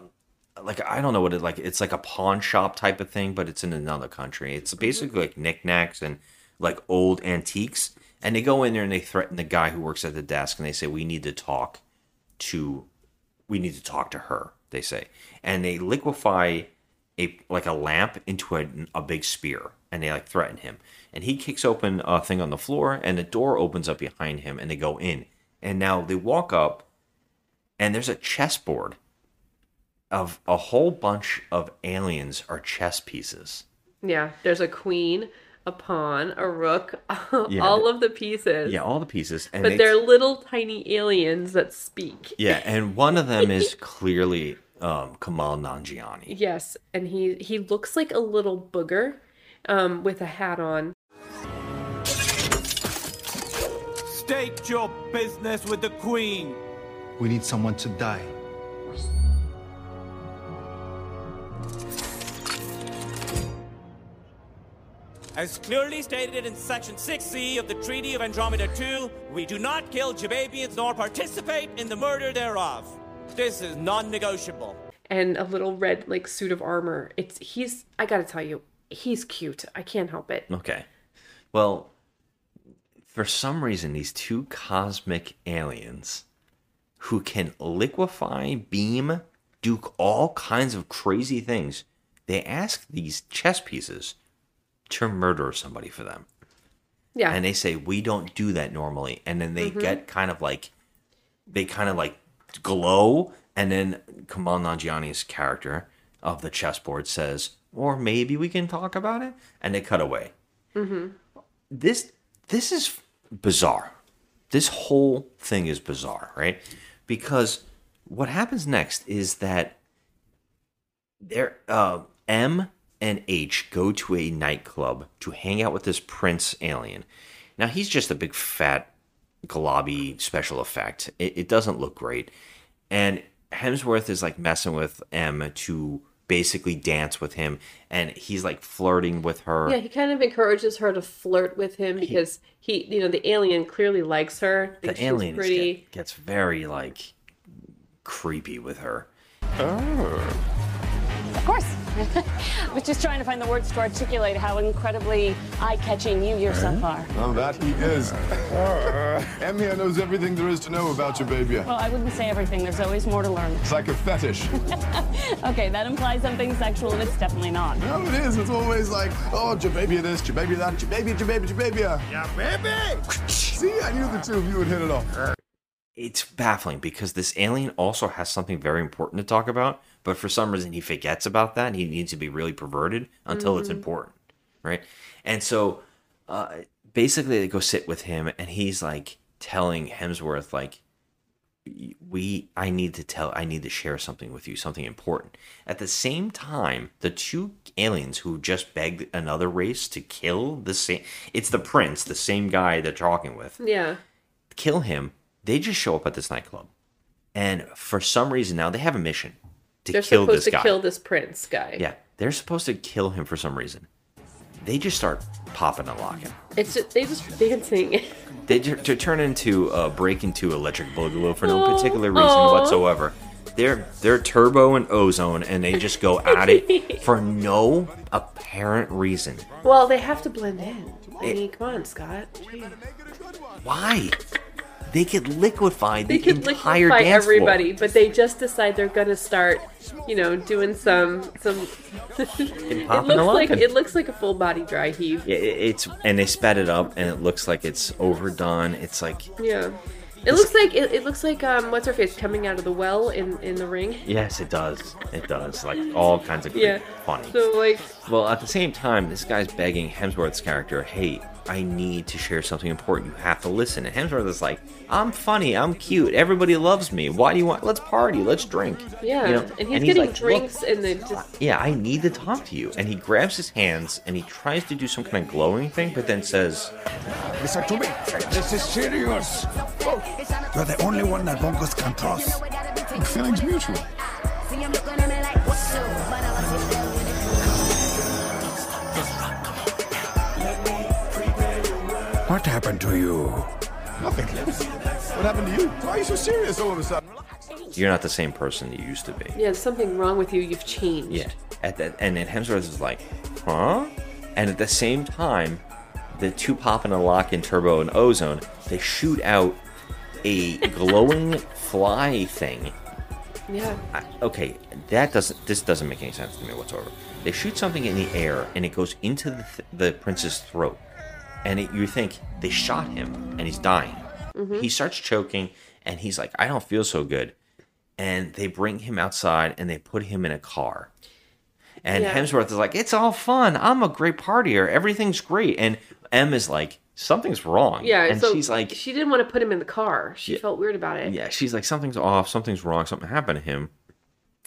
like I don't know what it like it's like a pawn shop type of thing, but it's in another country. It's basically like knickknacks and like old antiques. And they go in there and they threaten the guy who works at the desk and they say, We need to talk to we need to talk to her, they say. And they liquefy a like a lamp into a, a big spear and they like threaten him. And he kicks open a thing on the floor and the door opens up behind him and they go in. And now they walk up and there's a chessboard of a whole bunch of aliens are chess pieces. Yeah, there's a queen, a pawn, a rook, *laughs* Yeah, all of the pieces. Yeah, all the pieces. And but they- they're little tiny aliens that speak. Yeah, and one of them *laughs* is clearly um, Kumail Nanjiani. Yes, and he he looks like a little booger um, with a hat on. State your business with the Queen. We need someone to die. As clearly stated in Section 6C of the Treaty of Andromeda II, we do not kill Jababians nor participate in the murder thereof. This is non-negotiable. and a little red like suit of armor. It's he's I gotta tell you, he's cute. I can't help it. Okay. Well, for some reason, these two cosmic aliens who can liquefy, beam, do all kinds of crazy things, they ask these chess pieces to murder somebody for them. Yeah. And they say, we don't do that normally. And then they Mhm. get kind of like, they kind of like glow. And then Kumail Nanjiani's character of the chessboard says, or maybe we can talk about it. And they cut away Mm-hmm. this this is bizarre. This whole thing is bizarre, right? Because what happens next is that there uh, M and H go to a nightclub to hang out with this prince alien. Now he's just a big fat globby special effect. It, it doesn't look great, and Hemsworth is like messing with M to basically dance with him, and he's like flirting with her. Yeah, he kind of encourages her to flirt with him because he, you know, the alien clearly likes her. the alien pretty. get- gets very like creepy with her. Oh. Of course. *laughs* I was just trying to find the words to articulate how incredibly eye-catching you yourself are. Oh, that he is. *laughs* Em here knows everything there is to know about your baby. Well, I wouldn't say everything. There's always more to learn. It's like a fetish. *laughs* okay, that implies something sexual, and it's definitely not. No, it is. It's always like, oh, your baby this, your baby that, your baby, your baby, baby. Yeah, baby. See, I knew the two of you would hit it off. It's baffling because this alien also has something very important to talk about, but for some reason he forgets about that. And he needs to be really perverted until it's Mhm. important, right? And so uh, basically, they go sit with him, and he's like telling Hemsworth, like, we i need to tell i need to share something with you something important at the same time the two aliens who just begged another race to kill the same it's the prince the same guy they're talking with Yeah. kill him they just show up at this nightclub and for some reason now they have a mission to They're kill supposed this to guy kill this prince guy. yeah they're supposed to kill him for some reason they just start popping and locking It's just they just dancing. *laughs* they ju- to turn into uh, break into electric boogaloo for no particular reason whatsoever. They're they're turbo and ozone, and they just go *laughs* at it for no apparent reason. well, they have to blend in. I mean, come on, Scott. Jeez. Why? They could liquefy the They could entire liquefy dance floor. everybody, but they just decide they're gonna start, you know, doing some some. *laughs* it looks like it looks like a full body dry heave. Yeah, it- it's and they sped it up, and it looks like it's overdone. It's like Yeah. It looks like it, it looks like um what's her face coming out of the well in in the ring. yes, it does. It does. Like all kinds of Yeah. funny. So like Well, at the same time, this guy's begging Hemsworth's character, "Hey, I need to share something important. You have to listen." And Hemsworth is like, "I'm funny. I'm cute. Everybody loves me. Why do you want? Let's party. Let's drink." yeah, You know, and he's and getting like, drinks and they just yeah, I need to talk to you. And he grabs his hands and he tries to do some kind of glowing thing, but then says, Listen to me. This is serious. You're the only one that Vungus can trust. Feelings mutual. What happened to you? Nothing. What happened to you? Why are you so serious all of a sudden? Relax. "You're not the same person you used to be." yeah, there's something wrong with you. You've changed. Yeah. At that, and then Hemsworth is like, "Huh?" And at the same time, the two popping a lock in Turbo and Ozone, they shoot out a glowing *laughs* fly thing Yeah. I, okay, that doesn't. This doesn't make any sense to me whatsoever. They shoot something in the air and it goes into the, th- the prince's throat, and it, you think they shot him and he's dying. Mhm. He starts choking and he's like, "I don't feel so good," and they bring him outside and they put him in a car. And Yeah. Hemsworth is like, "It's all fun. I'm a great partier. Everything's great." And M is like, "Something's wrong." Yeah, and so she's like, she didn't want to put him in the car. She Yeah. felt weird about it. yeah, she's like, something's off, something's wrong, something happened to him.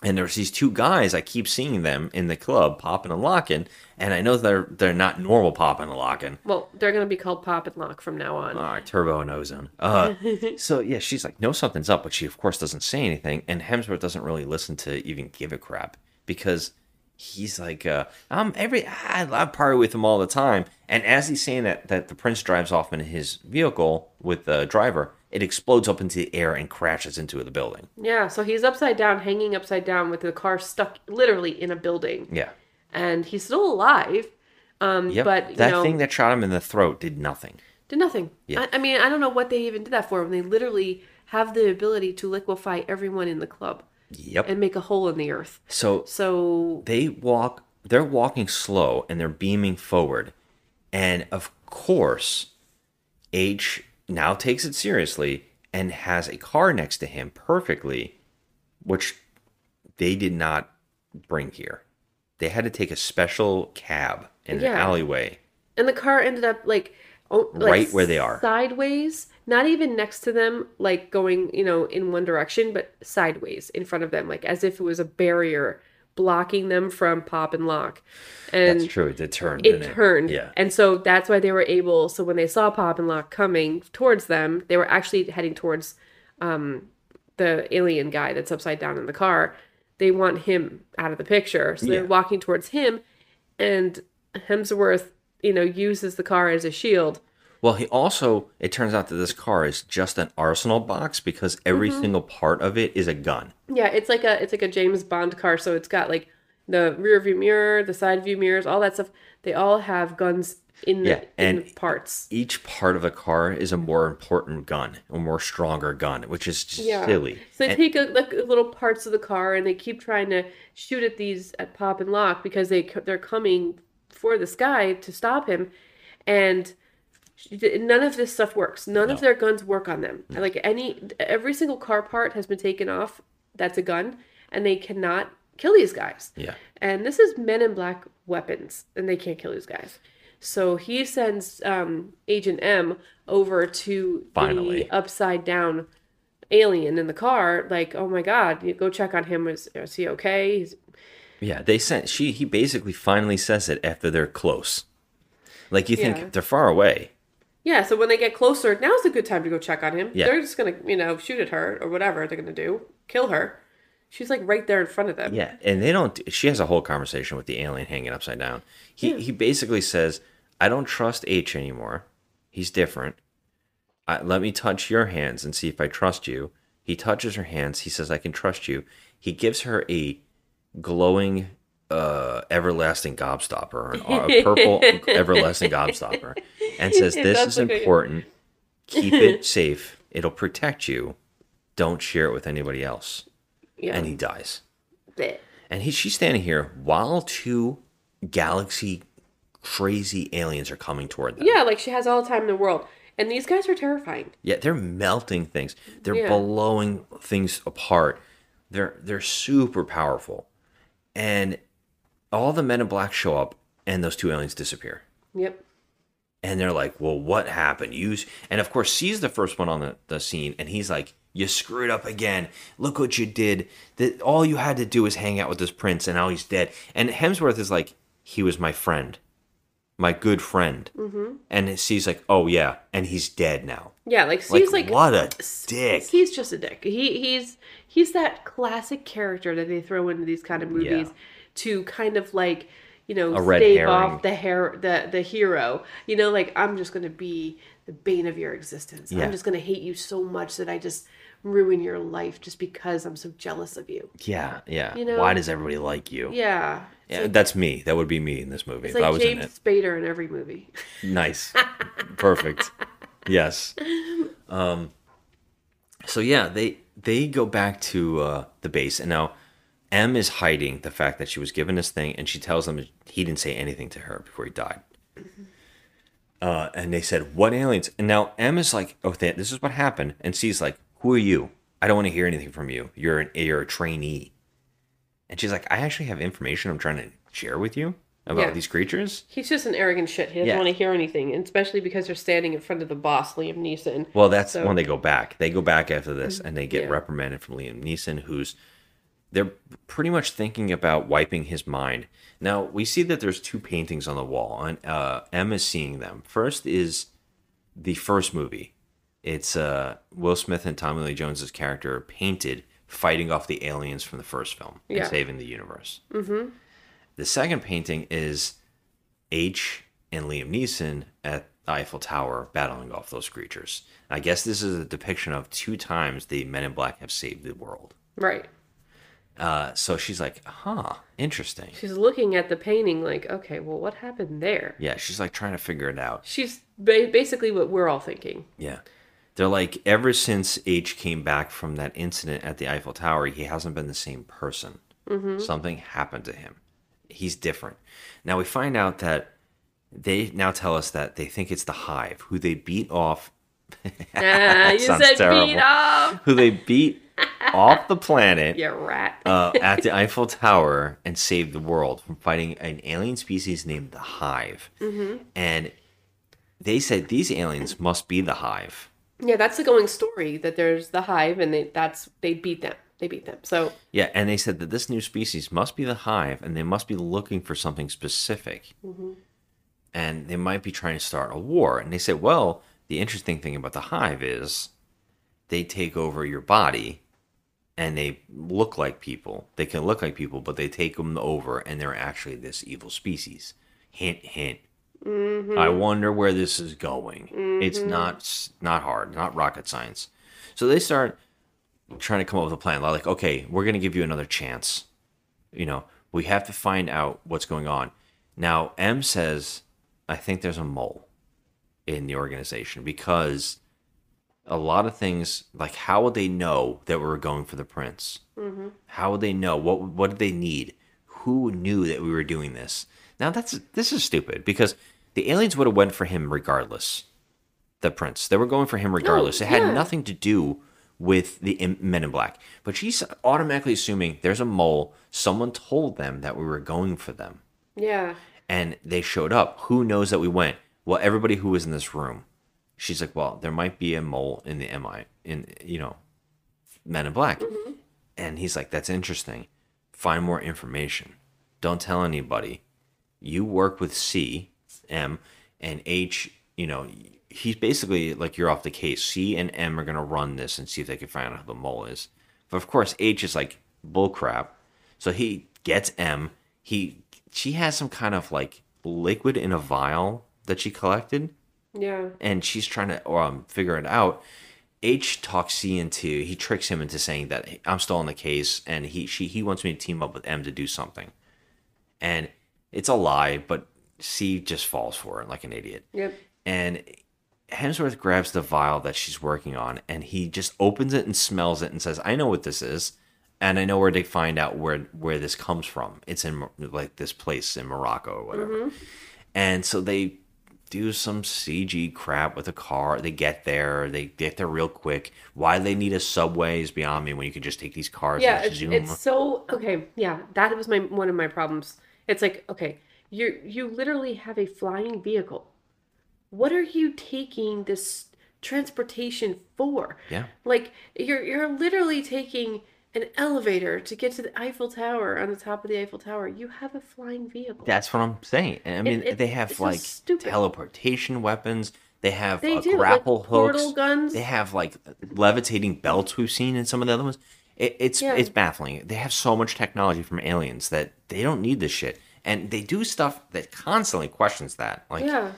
And there's these two guys, I keep seeing them in the club popping and locking, and I know they're they're not normal popping and locking. Well, they're gonna be called Pop and Lock from now on. All right, turbo and ozone. Uh, *laughs* so yeah, she's like, no, something's up, but she of course doesn't say anything, and Hemsworth doesn't really listen to even give a crap because he's like, uh, I'm every I, I party with him all the time, and as he's saying that, that the prince drives off in his vehicle with the driver, it explodes up into the air and crashes into the building. Yeah, so he's upside down, hanging upside down with the car stuck literally in a building. Yeah. And he's still alive. Um, Yep. but you that know, thing that shot him in the throat did nothing. did nothing. Yeah. I, I mean, I don't know what they even did that for when they literally have the ability to liquefy everyone in the club Yep. and make a hole in the earth. So So they walk they're walking slow and they're beaming forward and of course h now takes it seriously and has a car next to him perfectly which they did not bring here. They had to take a special cab in an alleyway. And the car ended up like, oh, like Right where they are. sideways, not even next to them, like going, you know, in one direction, but sideways in front of them, like as if it was a barrier blocking them from pop and lock. And that's true it did turn it didn't turned. yeah And so that's why they were able. So when they saw Pop and Lock coming towards them, they were actually heading towards um, the alien guy that's upside down in the car. They want him out of the picture. So Yeah. they're walking towards him. And Hemsworth, you know, uses the car as a shield. Well, he also, it turns out that this car is just an arsenal box because every Mhm. single part of it is a gun. Yeah, it's like a it's like a James Bond car. So it's got like the rear view mirror, the side view mirrors, all that stuff. They all have guns in the, Yeah, in the parts. Each part of the car is a more important gun, a more stronger gun, which is just Yeah. silly. So they And- take a, like little parts of the car and they keep trying to shoot at these at Pop and Lock because they they're coming for this guy to stop him, and none of this stuff works. None of their guns work on them. Like any every single car part has been taken off. That's a gun, and they cannot kill these guys. Yeah. And this is Men in Black weapons, and they can't kill these guys. So he sends um, Agent M over to Finally. the upside down alien in the car. Like, oh my god, you go check on him. Is, is he okay? He's, Yeah, they sent she he basically finally says it after they're close. Like you Yeah. think they're far away. Yeah. So when they get closer, now's a good time to go check on him. Yeah. They're just gonna, you know, shoot at her or whatever they're gonna do, kill her. She's like right there in front of them. Yeah, and they don't she has a whole conversation with the alien hanging upside down. He Yeah. he basically says, "I don't trust H anymore. He's different. I, let me touch your hands and see if I trust you." He touches her hands. He says, "I can trust you." He gives her a glowing uh everlasting gobstopper a *laughs* purple everlasting gobstopper and says *laughs* this is important. Keep it *laughs* safe. It'll protect you. Don't share it with anybody else. Yeah. and he dies. And he, she's standing here while two galaxy crazy aliens are coming toward them. Yeah, like she has all the time in the world. And these guys are terrifying. yeah they're melting things. They're Yeah. blowing things apart. They're they're super powerful. And all the men in black show up and those two aliens disappear Yep. and they're like, "Well, what happened?" You s-" and of course, C's the first one on the, the scene, and he's like, "You screwed up again. Look what you did. That all you had to do was hang out with this prince, and now he's dead." And Hemsworth is like, "He was my friend, my good friend," Mm-hmm. and C's like, "Oh yeah, and he's dead now." Yeah, like Like, C's like, what a dick. He's just a dick. He he's he's that classic character that they throw into these kind of movies to kind of like you know stave herring. off the hair the the hero. You know, like I'm just gonna be the bane of your existence. Yeah. I'm just gonna hate you so much that I just ruin your life just because I'm so jealous of you. Yeah, yeah. You know? Why does everybody like you? Yeah. Yeah, like- that's me. That would be me in this movie It's if I was James in it. Spader in every movie. *laughs* Nice. Perfect. Yes. Um so yeah, they they go back to uh the base and now M is hiding the fact that she was given this thing and she tells them he didn't say anything to her before he died. Uh and they said, "What aliens?" And now M is like, "Oh, this is what happened." And C's like, "Who are you? I don't want to hear anything from you. You're an you're a trainee." And she's like, "I actually have information I'm trying to share with you about Yeah. these creatures." He's just an arrogant shit. He doesn't Yeah. want to hear anything, and especially because they're standing in front of the boss, Liam Neeson. Well, that's So- when they go back. They go back after this and they get Yeah. reprimanded from Liam Neeson, who's they're pretty much thinking about wiping his mind. Now we see that there's two paintings on the wall, and uh, M is seeing them. First is the first movie. It's uh, Will Smith and Tommy Lee Jones's character painted fighting off the aliens from the first film Yeah. and saving the universe. Mm-hmm. The second painting is H and Liam Neeson at the Eiffel Tower battling off those creatures. I guess this is a depiction of two times the Men in Black have saved the world. Right. Uh, so she's like, huh, interesting. She's looking at the painting like, okay, well, what happened there? Yeah, she's like trying to figure it out. She's ba- basically what we're all thinking. Yeah. They're like, ever since H came back from that incident at the Eiffel Tower, he hasn't been the same person. Mhm. Something happened to him. He's different. Now we find out that they now tell us that they think it's the Hive, who they beat off. *laughs* Ah, you said terrible. beat off. Who they beat off the planet. *laughs* You rat. uh, at the Eiffel Tower and saved the world from fighting an alien species named the Hive. Mhm. And they said these aliens must be the Hive. Yeah, that's the going story that there's the hive and they that's they beat them. They beat them. So Yeah, and they said that this new species must be the Hive and they must be looking for something specific. mhm. And they might be trying to start a war. And they said, well, the interesting thing about the Hive is they take over your body and they look like people. They can look like people, but they take them over and they're actually this evil species. Hint, hint. Mhm. I wonder where this is going. It's Mhm. not not hard, not rocket science. So they start trying to come up with a plan. They're like, okay, we're gonna give you another chance. You know, we have to find out what's going on. Now, M says, I think there's a mole in the organization because a lot of things like how would they know that we were going for the prince? Mhm. How would they know? What what did they need? Who knew that we were doing this? Now that's this is stupid because the aliens would have went for him regardless. The prince, they were going for him regardless. it had yeah. nothing to do with the Men in Black. But she's automatically assuming there's a mole. Someone told them that we were going for them, yeah. and they showed up. Who knows that we went? Well, everybody who was in this room. She's like, well, there might be a mole in the MI in you know, Men in Black. Mm-hmm. And he's like, that's interesting. Find more information. Don't tell anybody. You work with C, M, and H, you know, he's basically like you're off the case. C and M are going to run this and see if they can find out who the mole is. But of course, H is like bullcrap. So he gets M. He she has some kind of like liquid in a vial that she collected Yeah. and she's trying to um, figure it out. H talks C into he tricks him into saying that "Hey, I'm still on the case and he she he wants me to team up with M to do something, and it's a lie, but C just falls for it like an idiot. Yep. And Hemsworth grabs the vial that she's working on and he just opens it and smells it and says, "I know what this is." And I know where to find out where where this comes from. It's in like this place in Morocco or whatever. Mhm. And so they do some CG crap with a car. They get there. They get there real quick. Why they need a subway is beyond me when you can just take these cars yeah, and it's, zoom. it's so okay. Yeah, that was my one of my problems. It's like okay, you you literally have a flying vehicle. What are you taking this transportation for? Yeah. Like you're you're literally taking an elevator to get to the Eiffel Tower on the top of the Eiffel Tower. You have a flying vehicle. That's what I'm saying. I mean, it- they have it's so like teleportation weapons. They have They uh, do, like grapple hooks. portal guns. They have like levitating belts we've seen in some of the other ones. It, it's Yeah. it's baffling. They have so much technology from aliens that they don't need this shit, and they do stuff that constantly questions that. Like, yeah.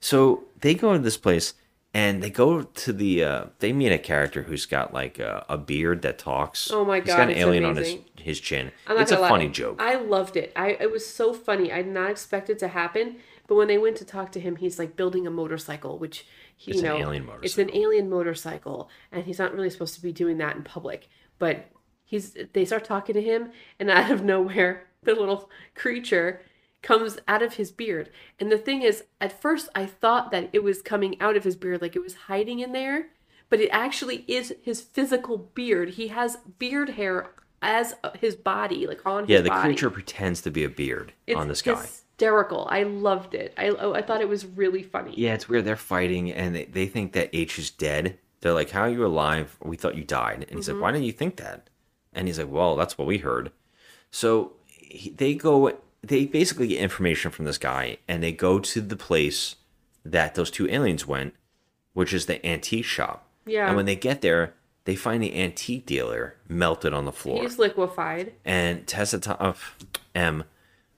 So they go to this place and they go to the. Uh, they meet a character who's got like a, a beard that talks. Oh my He's God, got an alien on his his chin. It's a lie, funny joke. I loved it. I it was so funny. I did not expect it to happen. But when they went to talk to him, he's like building a motorcycle, which he, It's you an know, alien it's an alien motorcycle, and he's not really supposed to be doing that in public. But he's they start talking to him, and *laughs* out of nowhere, the little creature comes out of his beard. And the thing is, at first I thought that it was coming out of his beard, like it was hiding in there, but it actually is his physical beard. He has beard hair as his body, like on yeah, the body. creature pretends to be a beard It's on this guy. hysterical. I loved it. I oh, I thought it was really funny. Yeah, it's weird. They're fighting and they, they think that H is dead. They're like, How are you alive? We thought you died. And he's Mhm. like, Why didn't you think that? And he's like, Well, that's what we heard. So he, they go, they basically get information from this guy and they go to the place that those two aliens went, which is the antique shop. Yeah. And when they get there, they find the antique dealer melted on the floor He's liquefied. and Tessa uh, M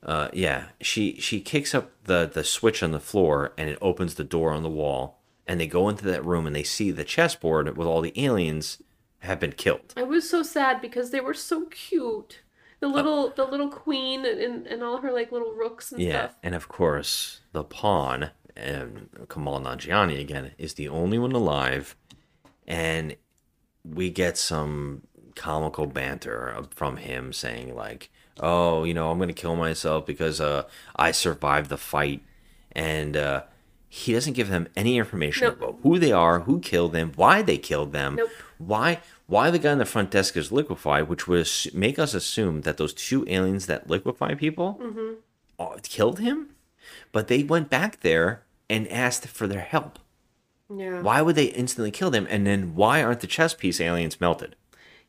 Uh, yeah, she she kicks up the the switch on the floor and it opens the door on the wall, and they go into that room and they see the chessboard with all the aliens have been killed. I was so sad because they were so cute. The little the little queen and, and all her like little rooks and Yeah, stuff. and of course the pawn and Kumail Nanjiani again is the only one alive, and we get some comical banter from him saying like, "Oh, you know, I'm gonna kill myself because uh, I survived the fight," and uh, he doesn't give them any information Nope. about who they are, who killed them, why they killed them, Nope. why why the guy in the front desk is liquefied, which would make us assume that those two aliens that liquefy people Mm-hmm. uh, killed him, but they went back there and asked for their help. Yeah. Why would they instantly kill them? And then why aren't the chess piece aliens melted?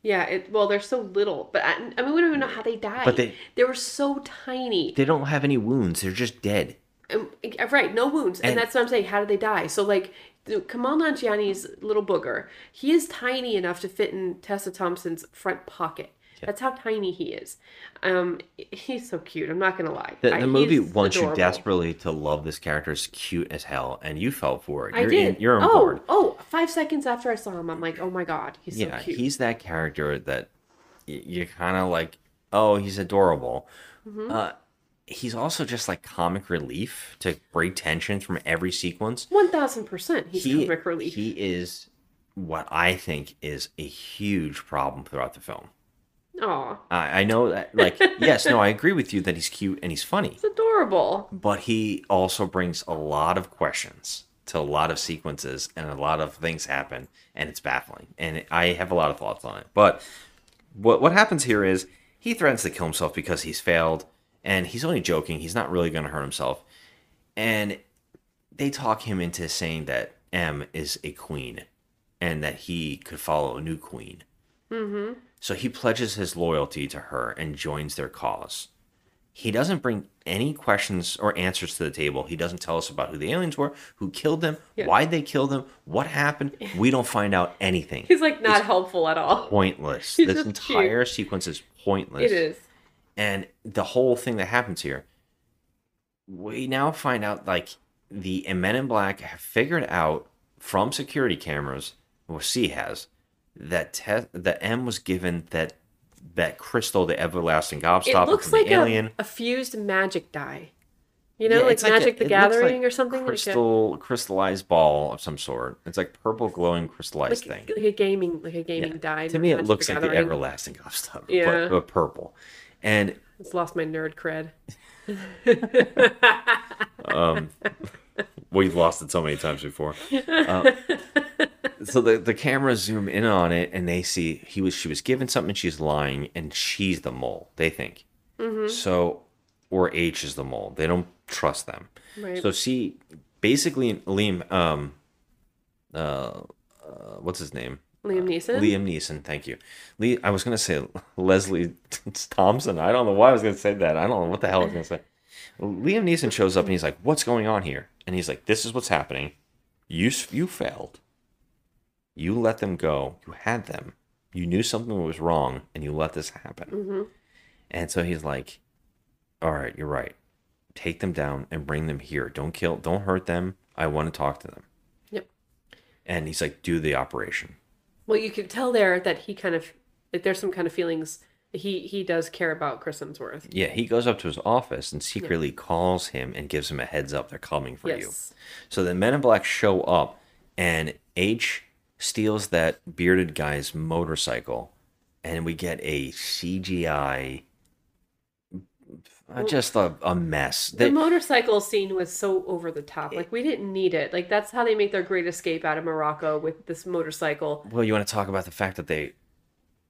Yeah. It, well, they're so little, but I, I mean, we don't even know how they died. But they- they were so tiny. They don't have any wounds. They're just dead. Um, right, no wounds, and, And- that's what I'm saying. How did they die? So like, Kumail Nanjiani's little booger, he is tiny enough to fit in Tessa Thompson's front pocket. That's how tiny he is. Um, *laughs* he's so cute. I'm not gonna lie. The, I- movie wants you desperately to love this character. It's cute as hell, and you fell for it. I You're did. In, you're on oh, board. oh, five seconds after I saw him, I'm like, oh my god, he's yeah, so cute. Yeah, he's that character that y- you're kind of like, oh, he's adorable. Mhm. Uh, he's also just like comic relief to break tension from every sequence. One thousand percent. He's he, comic relief. He is what I think is a huge problem throughout the film. Aw, I, I know that, like, *laughs* yes, no, I agree with you that he's cute and he's funny, it's adorable. but he also brings a lot of questions to a lot of sequences and a lot of things happen, and it's baffling. And I have a lot of thoughts on it. But what what happens here is he threatens to kill himself because he's failed, and he's only joking. He's not really going to hurt himself, and they talk him into saying that M is a queen, and that he could follow a new queen. Mm-hmm. So he pledges his loyalty to her and joins their cause. He doesn't bring any questions or answers to the table. He doesn't tell us about who the aliens were, who killed them, Yeah. why they killed them, what happened. We don't find out anything. He's like not helpful at all. Pointless. He's this entire sequence is pointless. It is. And the whole thing that happens here, we now find out like the Men in Black have figured out from security cameras, or C has, that te- that M was given that that crystal, the everlasting It gobstopper looks from the alien. a, a fused magic die. You know, Yeah, like it's a- Magic the it looks like Gathering or something. like a- Crystal, crystallized ball of some sort. It's like purple glowing crystallized like, thing. like a gaming, like a gaming die. To me, it Magic looks like the everlasting gobstopper, Yeah. but, but purple. And It's lost my nerd cred. um, we've lost it so many times before. Uh, so the the cameras zoom in on it, and they see he was she was given something, she's lying, and she's the mole. They think Mhm. so, or H is the mole. They don't trust them. Right. So see, basically, Liam, um, uh, uh, what's his name? Liam Neeson. Liam Neeson, thank you. Lee, I was gonna say Leslie *laughs* Thompson. I don't know why I was gonna say that. I don't know what the hell I was gonna say. Liam Neeson shows up and he's like, "What's going on here?" And he's like, "This is what's happening. You you failed. You let them go. You had them. You knew something was wrong, and you let this happen." hmm And so he's like, "All right, you're right. Take them down and bring them here. Don't kill. Don't hurt them. I want to talk to them." Yep. And he's like, "Do the operation." Well, you could tell there that he kind of like there's some kind of feelings. He he does care about Chris Hemsworth. Yeah, he goes up to his office and secretly calls him and gives him a heads up they're coming for you. So the Men in Black show up and H steals that bearded guy's motorcycle and we get a CGI uh, just a, a mess. The motorcycle scene was so over the top. Like we didn't need it. Like that's how they make their great escape out of Morocco with this motorcycle. well, you want to talk about the fact that they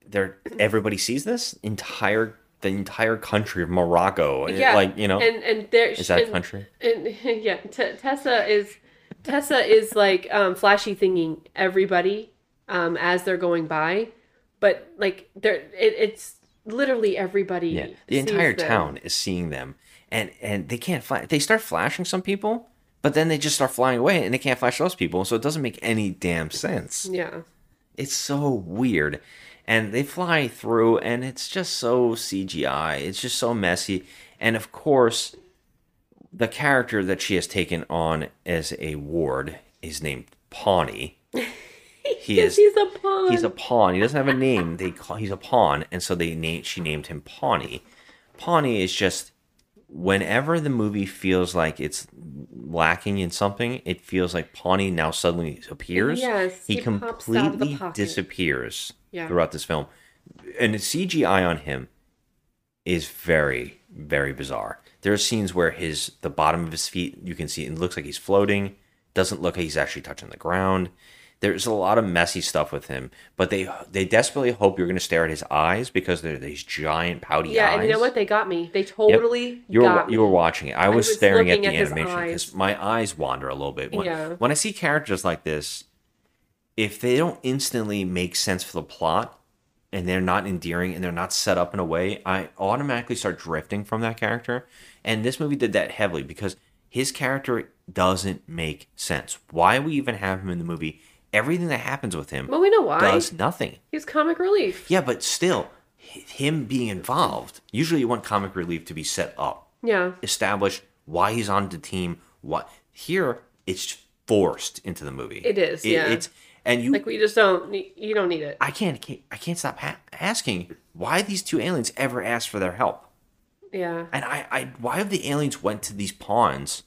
they're *clears throat* everybody sees this entire the entire country of Morocco. Yeah, Like, you know, and and there is that a and- country? And *laughs* yeah, T- Tessa is Tessa is like um, flashy thinking everybody um, as they're going by, but like they're it, it's literally everybody. Yeah, the entire them. town is seeing them, and and they can't fly. They start flashing some people, but then they just start flying away, and they can't flash those people. So it doesn't make any damn sense. Yeah. It's so weird, and they fly through, and it's just so CGI. It's just so messy, And of course, the character that she has taken on as a ward is named Pawnee. *laughs* He is he's a pawn. He's a pawn. He doesn't have a name. They call he's a pawn, and so they name she named him Pawnee. Pawnee is just whenever the movie feels like it's lacking in something, it feels like Pawnee now suddenly appears. Yes, he, he pops out of the completely disappears Yeah. throughout this film, and the CGI on him is very very bizarre. There are scenes where his the bottom of his feet you can see it looks like he's floating. Doesn't look like he's actually touching the ground. There's a lot of messy stuff with him, but they they desperately hope you're going to stare at his eyes because they're these giant pouty Yeah, eyes. and you know what? They got me. They Yep. totally you were got me. you were watching it. I I was, was staring at the at animation because my eyes wander a little bit. When, Yeah. when I see characters like this, if they don't instantly make sense for the plot and they're not endearing and they're not set up in a way, I automatically start drifting from that character. And this movie did that heavily because his character doesn't make sense. Why we even have him in the movie? Everything that happens with him Well, we know why. does nothing. He's comic relief. Yeah, but still, him being involved. Usually, you want comic relief to be set up Yeah. establish why he's on the team. What here it's forced into the movie. It is, It- yeah. It's and you. Like we just don't. You don't need it. I can't. I can't stop ha- asking why these two aliens ever asked for their help. Yeah. And I, I, why have the aliens went to these pawns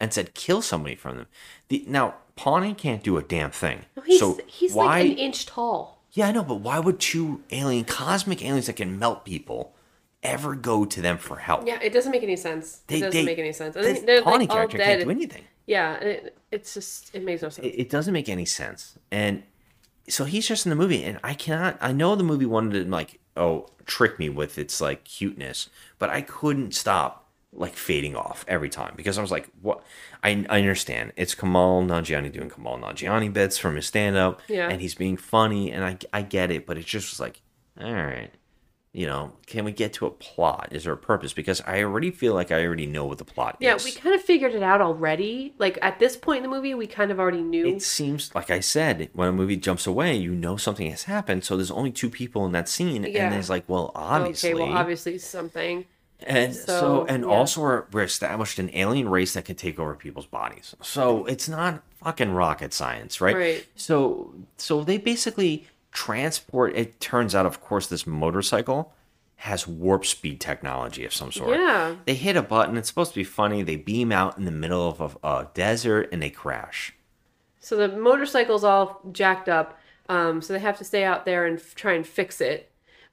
and said kill somebody from them? The now Pawnee can't do a damn thing. No, he's so he's why? like an inch tall. Yeah, I know, but why would two alien, cosmic aliens that can melt people, ever go to them for help? Yeah, it doesn't make any sense. They- it doesn't they- make any sense. This they're Pawnee like all character dead. can't do anything. Yeah, it, it's just it makes no sense. It, it doesn't make any sense. And so he's just in the movie, and I cannot. I know the movie wanted to like, oh, trick me with its like cuteness, but I couldn't stop like fading off every time because I was like, what? I, I understand it's Kumail Nanjiani doing Kumail Nanjiani bits from his stand up, Yeah. and he's being funny, and I I get it, but it just was like, all right. You know, can we get to a plot? Is there a purpose? Because I already feel like I already know what the plot yeah, is. Yeah, we kind of figured it out already. Like at this point in the movie, we kind of already knew. It seems like I said, when a movie jumps away, you know something has happened. So there's only two people in that scene, Yeah. and it's like, well, obviously, Okay, well, obviously something. And so, So, and yeah. also we're, we're established an alien race that can take over people's bodies. So it's not fucking rocket science, right? Right. So so they basically transport. It turns out, of course, this motorcycle has warp speed technology of some sort. Yeah. They hit a button. It's supposed to be funny. They beam out in the middle of a, a desert and they crash. So the motorcycle's all jacked up. Um, so they have to stay out there and f- try and fix it.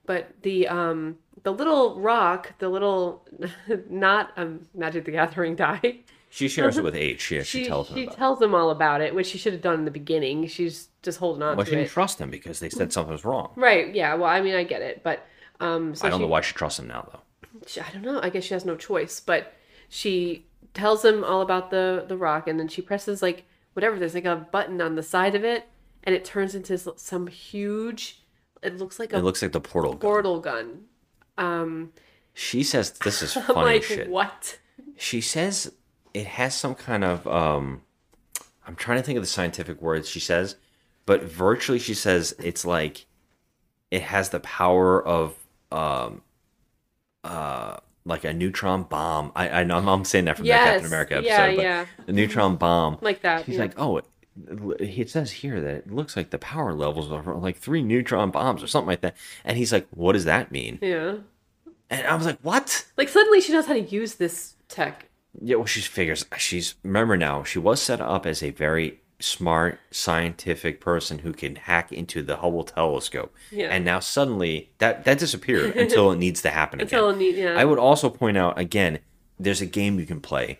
But the um, the little rock, the little *laughs* not um, Magic the Gathering die. She shares it with *laughs* H. Yeah, she, She, tells him she tells them all about it, which she should have done in the beginning. She's just holding on Well, to she didn't it. trust him because they said something was wrong. Right? Yeah. Well, I mean, I get it, but um, so I don't she, know why she trusts him now, though. she- I don't know. I guess she has no choice. But she tells him all about the the rock, and then she presses like whatever. There's like a button on the side of it, and it turns into some huge. It looks like a It looks like the portal. gun. portal gun. Um, She says this is *laughs* funny like, shit. what? She says it has some kind of um I'm trying to think of the scientific words she says, but virtually she says it's like it has the power of um uh like a neutron bomb. I I know I'm, I'm saying that from that Captain America episode, yeah, but yeah. the neutron bomb. Like that, She's yeah. like, "Oh, it, says here that it looks like the power levels are like three neutron bombs or something like that." And he's like, "What does that mean?" Yeah. And I was like, "What?" Like suddenly she knows how to use this tech. Yeah, well, she figures she's remember now she was set up as a very smart scientific person who can hack into the Hubble telescope, Yeah. and now suddenly that that disappeared until it *laughs* needs to happen Until again. it need- yeah. I would also point out again, there's a game you can play.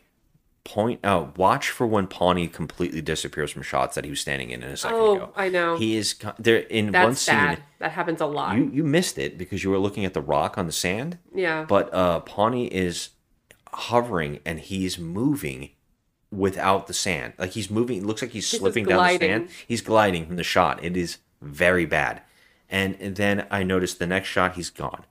Point out, watch for when Pawnee completely disappears from shots that he was standing in in a second Oh, ago. I know. He is there in That's one scene. bad. That happens a lot. You you missed it because you were looking at the rock on the sand. Yeah. But uh Pawnee is hovering and he's moving without the sand. Like he's moving. It looks like he's He's slipping down the sand. He's gliding from the shot. It is very bad. And, and then I noticed the next shot he's gone.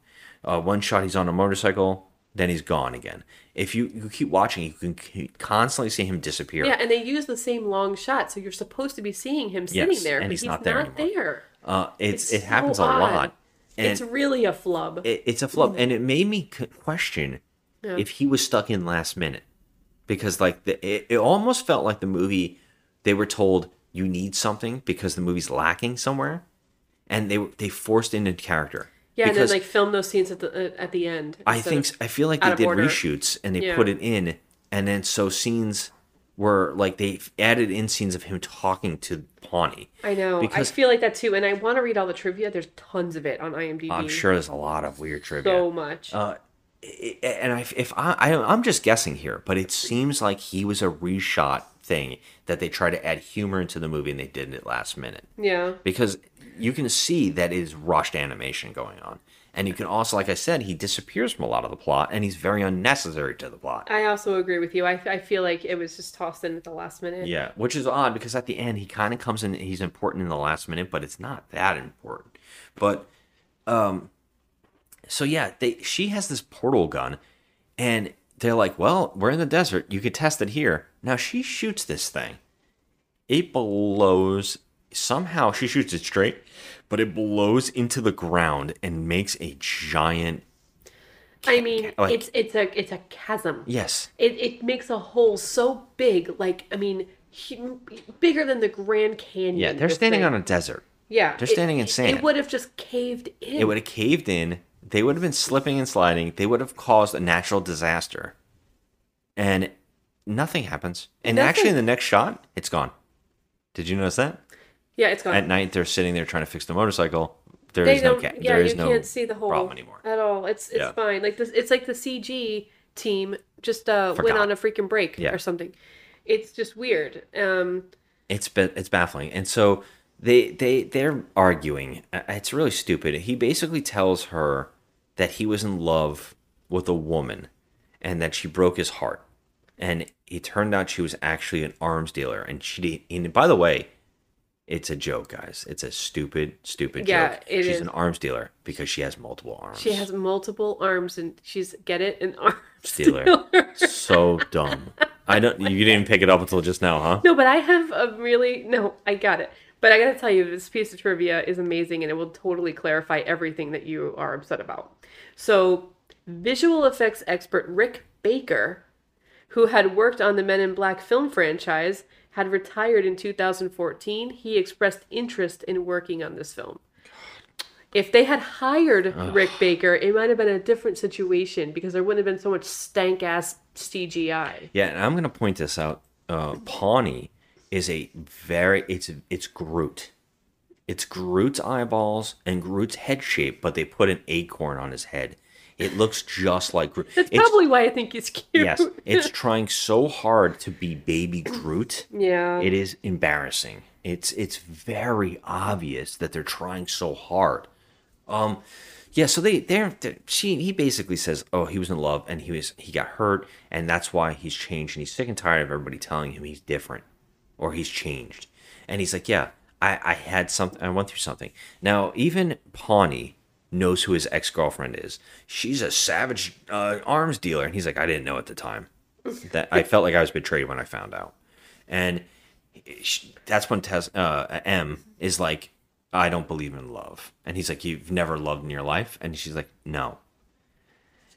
Uh, one shot he's on a motorcycle. Then he's gone again. If you, you keep watching, you can keep- constantly see him disappear. Yeah, and they use the same long shot, so you're supposed to be seeing him sitting Yes, there, but he's he's not not there there. anymore. Uh, it's, it so happens a lot. It's really a flub. it, it's a flub, and it made me question: Yeah. if he was stuck in last minute because like the, it, it almost felt like the movie they were told you need something because the movie's lacking somewhere and they they forced into character Yeah, and then like film those scenes at the uh, at the end. I think I feel like they did order. reshoots and they Yeah. put it in, and then so scenes were like they added in scenes of him talking to Pawnee. I know. because I feel like that too, and I want to read all the trivia. There's tons of it on IMDb. I'm sure there's a lot of weird trivia. So much. Uh, and I, if I, I, I'm just guessing here, but it seems like he was a reshot thing that they tried to add humor into the movie and they did it last minute. Yeah. Because you can see that it is rushed animation going on. And you can also, like I said, he disappears from a lot of the plot and he's very unnecessary to the plot. I also agree with you. I, I feel like it was just tossed in at the last minute. Yeah, which is odd because at the end he kind of comes in. He's important in the last minute, but it's not that important. But, um, so yeah, they she has this portal gun, and they're like, "Well, we're in the desert. You could test it here." Now she shoots this thing. It blows. Somehow she shoots it straight, but it blows into the ground and makes a giant. I mean, like- it's it's a it's a chasm. Yes. It it makes a hole so big, like I mean, bigger than the Grand Canyon. Yeah, they're standing thing. on a desert. Yeah, they're it- standing in it- sand. It would have just caved in. It would have caved in. They would have been slipping and sliding. They would have caused a natural disaster. And nothing happens. And Nothing. actually, in the next shot, it's gone. Did you notice that? Yeah, it's gone. At night, they're sitting there trying to fix the motorcycle. There they is no ca- yeah, there is you no can't see the whole problem anymore. at all. It's it's Yeah. fine. Like this, it's like the CG team just uh, went Forgot. on a freaking break Yeah. or something. It's just weird. Um, It's ba- it's baffling. And so they they they're arguing. Uh, It's really stupid. He basically tells her that he was in love with a woman and that she broke his heart. And it turned out she was actually an arms dealer and she and by the way, it's a joke, guys. It's a stupid stupid Yeah, joke. it She's is. an arms dealer because she has multiple arms. she has multiple arms and she's get it an arm *laughs* dealer. so dumb. I don't you didn't pick it up until just now, huh? No, but I have a really no. I got it. But I gotta tell you, this piece of trivia is amazing, and it will totally clarify everything that you are upset about. So, visual effects expert Rick Baker, who had worked on the Men in Black film franchise, had retired in 2014. He expressed interest in working on this film. If they had hired Ugh. Rick Baker, it might have been a different situation because there wouldn't have been so much stank ass CGI. Yeah, and I'm gonna point this out. Uh, Pawnee is a very it's it's Groot. It's Groot's eyeballs and Groot's head shape, but they put an acorn on his head. It looks just like Groot. That's It's- probably why I think he's cute. yes, it's *laughs* trying so hard to be baby Groot. Yeah. It is embarrassing. It's it's very obvious that they're trying so hard. Um yeah, so they they're, they're she he basically says, "Oh, he was in love and he was he got hurt and that's why he's changed and he's sick and tired of everybody telling him he's different or he's changed." And he's like, "Yeah, I I had something I went through something." Now, even Pawnee knows who his ex-girlfriend is. She's a savage uh, arms dealer and he's like, "I didn't know at the time." That I felt like I was betrayed when I found out. And she, that's when Tess, uh, M is like, I don't believe in love. And he's like, You've never loved in your life? And she's like, No.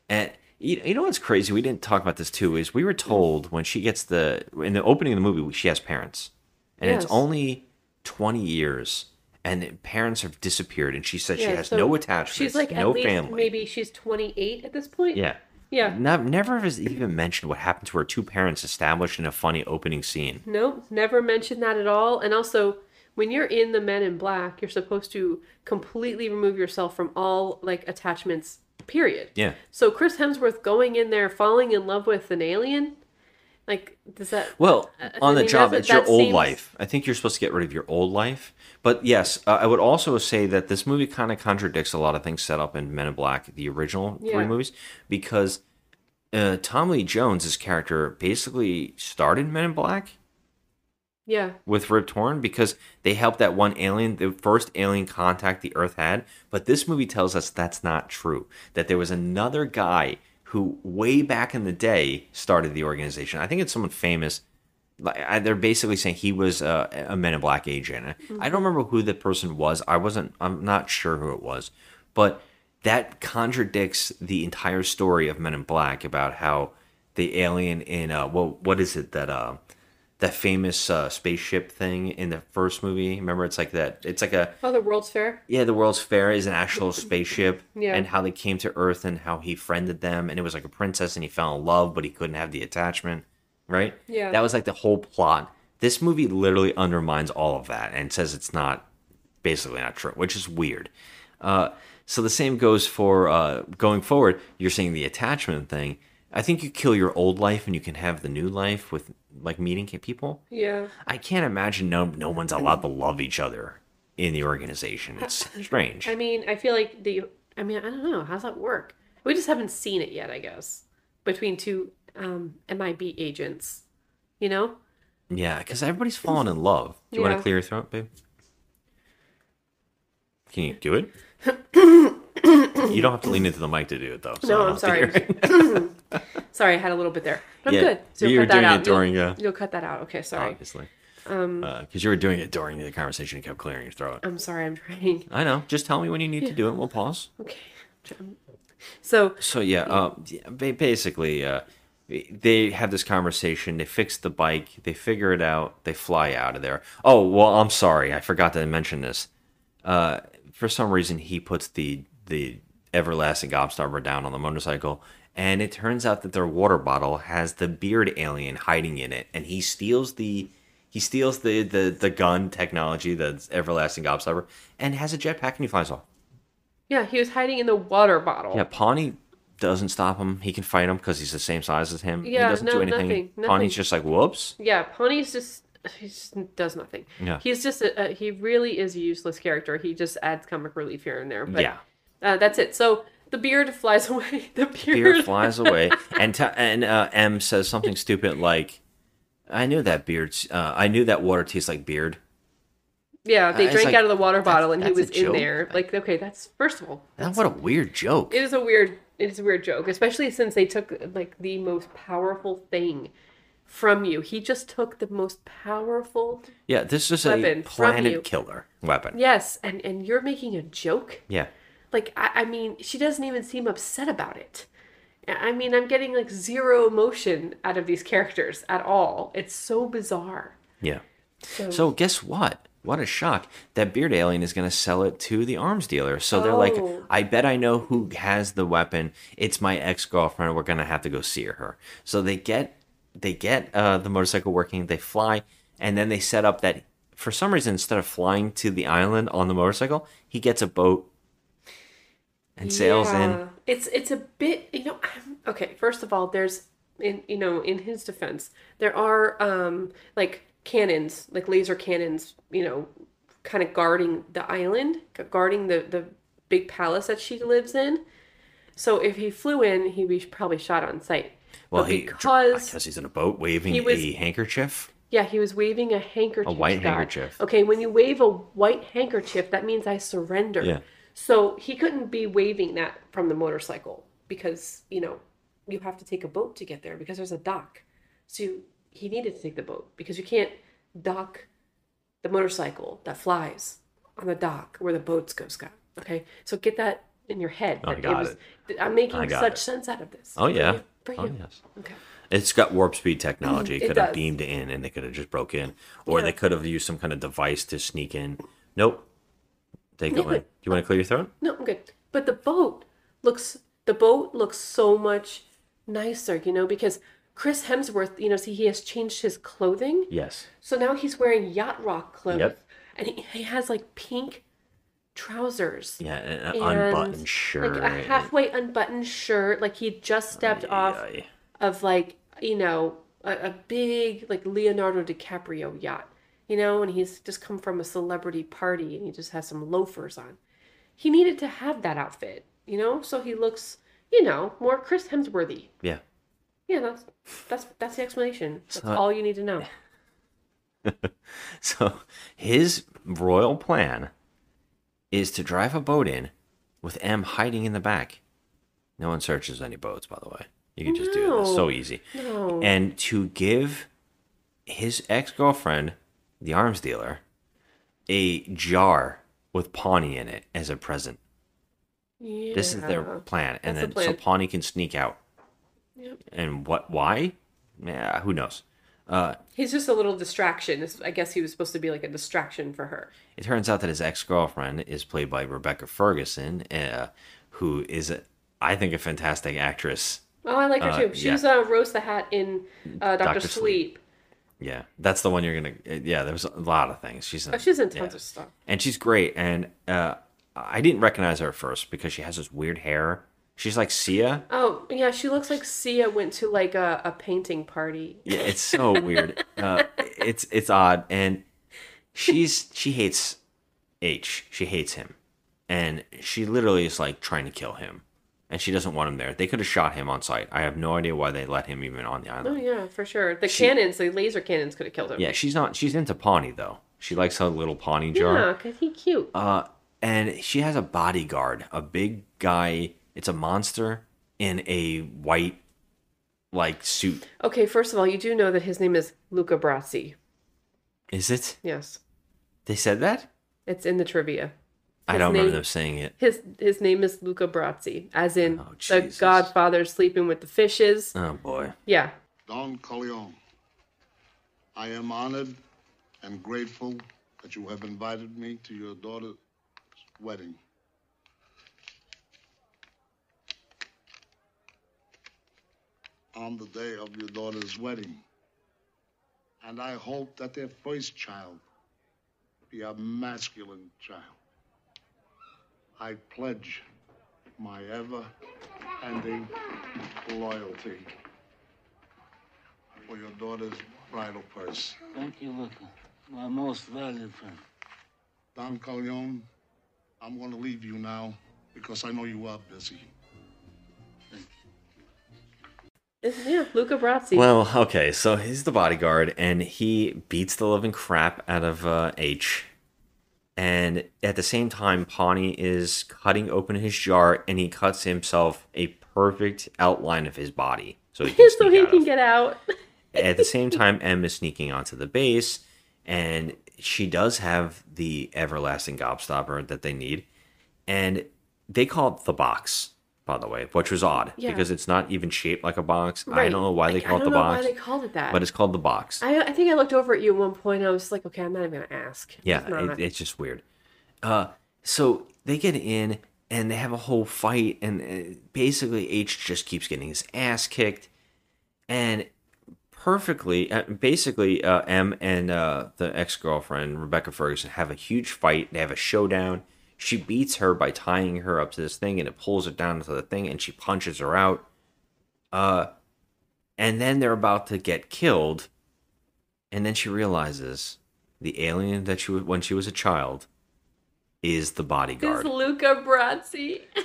And you, you know what's crazy? We didn't talk about this too. Is we were told when she gets the in the opening of the movie, she has parents, and Yes. it's only twenty years, and parents have disappeared, and she said she has so no attachments, She's like no family. maybe she's 28 at this point. Yeah. Yeah. Never, never has even mentioned what happened to her two parents established in a funny opening scene. No, never mentioned that at all. And also, when you're in the Men in Black, you're supposed to completely remove yourself from all like attachments. Period. Yeah. So Chris Hemsworth going in there, falling in love with an alien, like does that? Well, I- on I the job, it's your old seems- life. I think you're supposed to get rid of your old life. But yes, uh, I would also say that this movie kind of contradicts a lot of things set up in Men in Black, the original Yeah. three movies, because uh, Tom Lee Jones' character basically started Men in Black Yeah. with Rip Torn because they helped that one alien, the first alien contact the Earth had. But this movie tells us that's not true. That there was another guy who, way back in the day, started the organization. I think it's someone famous. Like I- they're basically saying he was uh, a Men in Black agent. I don't remember who the person was. I wasn't. I'm not sure who it was, but that contradicts the entire story of Men in Black about how the alien in uh what what is it that uh that famous uh, spaceship thing in the first movie. Remember, it's like that. It's like a Oh, the World's Fair. yeah, the World's Fair is an actual *laughs* spaceship, Yeah. and how they came to Earth and how he friended them, and it was like a princess, and he fell in love, but he couldn't have the attachment, right? Yeah. that was like the whole plot. This movie literally undermines all of that and says it's not basically not true, which is weird. Uh, so the same goes for uh, going forward. You're saying the attachment thing. I think you kill your old life and you can have the new life with like meeting people. Yeah. I can't imagine no no one's allowed to love each other in the organization. It's *laughs* strange. I mean, I feel like the. I mean, I don't know. How's that work? We just haven't seen it yet, I guess. Between two um, MIB agents, you know. Yeah, because everybody's falling in love. Do you want to clear your throat, babe? Can you do it? *coughs* you don't have to lean into the mic to do it, though. so no, I'm sorry. *coughs* sorry, I had a little bit there. But I'm good. So you were doing out. it during, You'll, uh, you'll cut that out. Okay, sorry. Obviously. Um, Because you were doing it during the conversation and kept clearing your throat. I'm sorry. I'm trying. *laughs* I know. Just tell me when you need to do it. We'll pause. Okay. So So yeah, uh, yeah, ba- basically, uh, they have this conversation. They fix the bike. They figure it out. They fly out of there. Oh well, I'm sorry, I forgot to mention this. Uh, for some reason, he puts the the everlasting gobstopper down on the motorcycle, and it turns out that their water bottle has the beard alien hiding in it, and he steals the. He steals the, the, the gun technology, the everlasting gobstopper, and has a jetpack and he flies off. yeah, he was hiding in the water bottle. Yeah, Pawnee doesn't stop him. He can fight him because he's the same size as him. Yeah, he doesn't no, do anything. nothing, nothing. Pawnee's just like, whoops. Yeah, Pawnee's just he just does nothing. Yeah. He's just a, a he really is a useless character. He just adds comic relief here and there. But, Yeah. uh, that's it. So the beard flies away. *laughs* The beard, Beard flies away, *laughs* and t- and uh, M says something stupid like, "I knew that beard. Uh, I knew that water tastes like beard." Yeah, they Uh, drank like, out of the water bottle and he was in there. Like, okay, that's first of all, Now, what a weird joke. it is a weird it is a weird joke, especially since they took like the most powerful thing from you. He just took the most powerful Yeah, this is a weapon planet killer weapon. Yes, and and you're making a joke. Yeah. Like I, I mean, she doesn't even seem upset about it. I mean, I'm getting like zero emotion out of these characters at all. It's so bizarre. Yeah. So, So guess what? What a shock! That beard alien is going to sell it to the arms dealer. So they're like, Oh. "I bet I know who has the weapon. It's my ex girlfriend. We're going to have to go see her." So they get they get uh, the motorcycle working. They fly, and then they set up that for some reason instead of flying to the island on the motorcycle, he gets a boat and sails in. Yeah. It's it's a bit you know I'm, okay. First of all, there's in you know in his defense, there are um like cannons, like laser cannons, you know, kind of guarding the island, guarding the the big palace that she lives in. So if he flew in, he'd be probably shot on sight. Well, But he because because he's in a boat waving was- a handkerchief. yeah, he was waving a handkerchief. A white handkerchief. Okay, when you wave a white handkerchief, that means I surrender. Yeah. So he couldn't be waving that from the motorcycle because, you know, you have to take a boat to get there because there's a dock. So you, he needed to take the boat because you can't dock the motorcycle that flies on the dock where the boats go, Scott. Okay? So get that in your head. I got it. I'm making such it. sense out of this. Oh For yeah. you- For Oh yes. Okay. It's got warp speed technology. *clears throat* It It could have beamed in and they could have just broke in. Or Yeah. they could have used some kind of device to sneak in. Nope. Go Yeah. in. Do you want to clear your throat? No, I'm good. But the boat looks the boat looks so much nicer, you know, because Chris Hemsworth, you know, see he has changed his clothing. Yes. So now he's wearing yacht rock clothes. Yep. And he, he has like pink trousers. Yeah, an unbuttoned shirt. Like a halfway unbuttoned shirt. Like he just stepped off Ay, of like, you know, a, a big like Leonardo DiCaprio yacht. You know, and he's just come from a celebrity party and he just has some loafers on. He needed to have that outfit, you know, so he looks, you know, more Chris Hemsworthy. Yeah. Yeah, that's that's that's the explanation. That's So- uh, all you need to know. *laughs* So his royal plan is to drive a boat in with M hiding in the back. No one searches any boats, by the way. You can just do this. No. So easy. No. And to give his ex girlfriend, the arms dealer, a jar with Pawnee in it as a present. Yeah. This is their plan, and That's the then so. Pawnee can sneak out. Yep. And what? Why? Yeah, who knows? Uh, He's just a little distraction. I guess he was supposed to be like a distraction for her. it turns out that his ex girlfriend is played by Rebecca Ferguson, uh, who is, a, I think, a fantastic actress. Oh, I like her Uh, too. She yeah. was uh, Rose the Hat in uh, Doctor Dr. Sleep. Yeah, that's the one you're gonna. uh, Yeah, there's a lot of things. She's in, Oh, she's in tons yeah. of stuff. and she's great. And uh, I didn't recognize her at first because she has this weird hair. She's like Sia. Oh yeah, she looks like Sia went to like a, a painting party. Yeah, it's so weird. *laughs* Uh, it's it's odd, and she's she hates H. She hates him, and she literally is like trying to kill him, and she doesn't want him there. They could have shot him on sight. I have no idea why they let him even on the island. Oh yeah, for sure. The She- cannons, the laser cannons, could have killed him. Yeah, she's not. She's into Pawnee though. She likes her little Pawnee jar. Yeah, cause he cute. Uh, and she has a bodyguard, a big guy. It's a monster in a white, like suit. Okay, first of all, you do know that his name is Luca Brasi. Is it? Yes, They said that. it's in the trivia. I don't remember them saying it. His his name is Luca Brasi, as in oh, the Jesus. Godfather sleeping with the fishes. Oh boy. Yeah. Don Corleone, I am honored and grateful that you have invited me to your daughter's wedding. On the day of your daughter's wedding. And I hope that their first child be a masculine child. I pledge my ever ending loyalty for your daughter's bridal purse. Thank you, Luca. My most valued friend. Don Corleone, I'm going to leave you now because I know you are busy. Thank you. It's, yeah, Luca Brasi. Well, okay, so he's the bodyguard, and he beats the living crap out of uh, H. And at the same time, Pawnee is cutting open his jar, and he cuts himself a perfect outline of his body, so he can *laughs* so he can get out. *laughs* At the same *laughs* time, M is sneaking onto the base, and she does have the everlasting gobstopper that they need, and they call it the box. By the way, which was odd Yeah. because it's not even shaped like a box. I don't know why they Like, call I it the know box. why they called it that. But it's called the box. I, I think I looked over at you at one point. And I was like, okay, I'm not even gonna ask. yeah, It's it, it's just weird. Uh, so they get in and they have a whole fight, and uh, basically H just keeps getting his ass kicked, and perfectly, uh, basically, uh, M and uh, the ex girlfriend Rebecca Ferguson have a huge fight. They have a showdown. She beats her by tying her up to this thing, and it pulls her down to the thing, and she punches her out. Uh, and then they're about to get killed, and then she realizes the alien that she was when she was a child is the bodyguard. It's bodyguard. Luca Brasi. *laughs*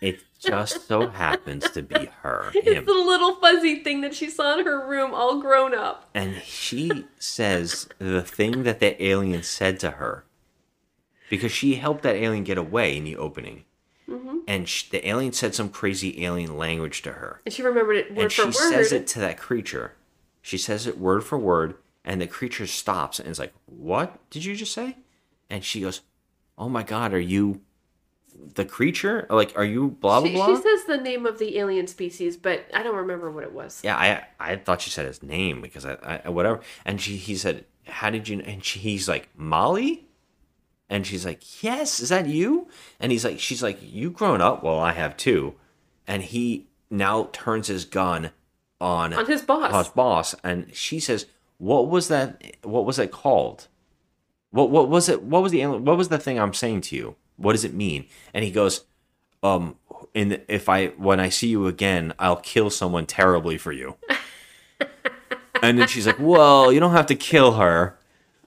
It just so happens to be her, *laughs* It's him. the little fuzzy thing that she saw in her room, all grown up. And she says the thing that the alien said to her because she helped that alien get away in the opening. hmm And sh the alien said some crazy alien language to her. And she remembered it word and for she says it to that creature. She says it word for word, and the creature stops and is like, What did you just say? And she goes, Oh my god, are you the creature? Like, are you blah blah she, blah? she says the name of the alien species, but I don't remember what it was. Yeah, I I thought she said his name because I, I whatever. And she he said, "How did you?" And she, he's like, "Molly," and she's like, "Yes, is that you?" And he's like, "She's like, you grown up? Well, I have too." And he now turns his gun on On his boss. his boss, and she says, "What was that? What was it called? What what was it? What was the what was the thing I'm saying to you? What does it mean?" And he goes, "Um, in if I when I see you again, I'll kill someone terribly for you." *laughs* and then she's like, "Well, you don't have to kill her,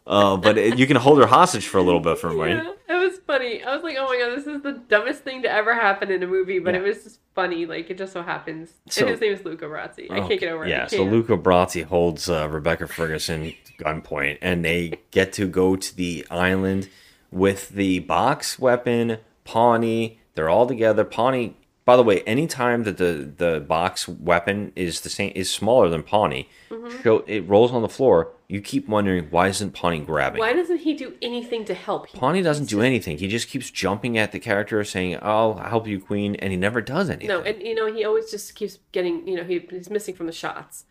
uh, but it, you can hold her hostage for a little bit for me." Yeah, it was funny. I was like, oh my god, this is the dumbest thing to ever happen in a movie, but Yeah. it was just funny. Like, it just so happens. So- and his name is Luca Brasi. I can't get over it. Yeah, so. Luca Brasi holds uh, Rebecca Ferguson gunpoint, and they get to go to the island with the box weapon, Pawnee. They're all together. Pawnee By the way, anytime that the the box weapon is the same is smaller than Pawnee, Mhm. show it rolls on the floor. You keep wondering why isn't Pawnee grabbing? Why doesn't he do anything to help? He- Pawnee doesn't do anything. He just keeps jumping at the character, saying, "I'll help you, Queen," and he never does anything. No, and you know he always just keeps getting. You know he, he's missing from the shots.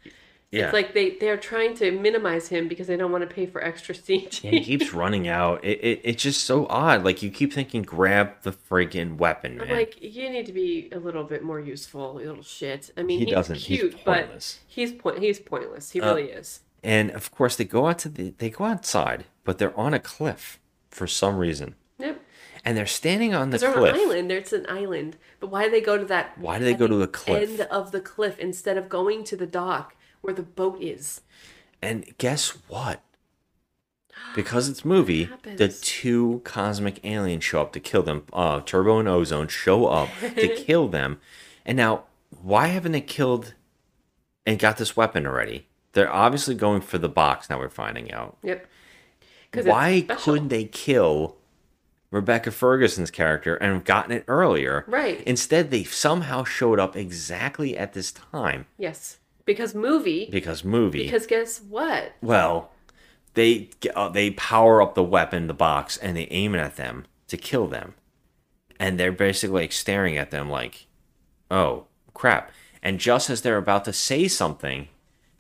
Yeah. It's like they they're trying to minimize him because they don't want to pay for extra CG. And he keeps running out. It, it it's just so odd. Like you keep thinking, grab the freaking weapon, I'm man. like, you need to be a little bit more useful, you little shit. I mean, He he's doesn't. He's cute, but pointless. he's point. He's pointless. He Uh, really is. and of course, they go out to the they go outside, but they're on a cliff for some reason, Yep. and they're standing on the they're cliff. on an island. It's an island. But why do they go to that? Why do they go to the cliff? End of the cliff instead of going to the dock where the boat is. And guess what? Because it's movie, the two cosmic aliens show up to kill them. Uh, Turbo and Ozone show up to *laughs* kill them. And now, why haven't they killed and got this weapon already? They're obviously going for the box. Now we're finding out. Yep. Why couldn't they kill Rebecca Ferguson's character and have gotten it earlier? Right. Instead, they somehow showed up exactly at this time Yes. Because movie. because movie. Because guess what? Well, they uh, they power up the weapon, the box, and they aim it at them to kill them, and they're basically like staring at them like, "Oh crap!" And just as they're about to say something,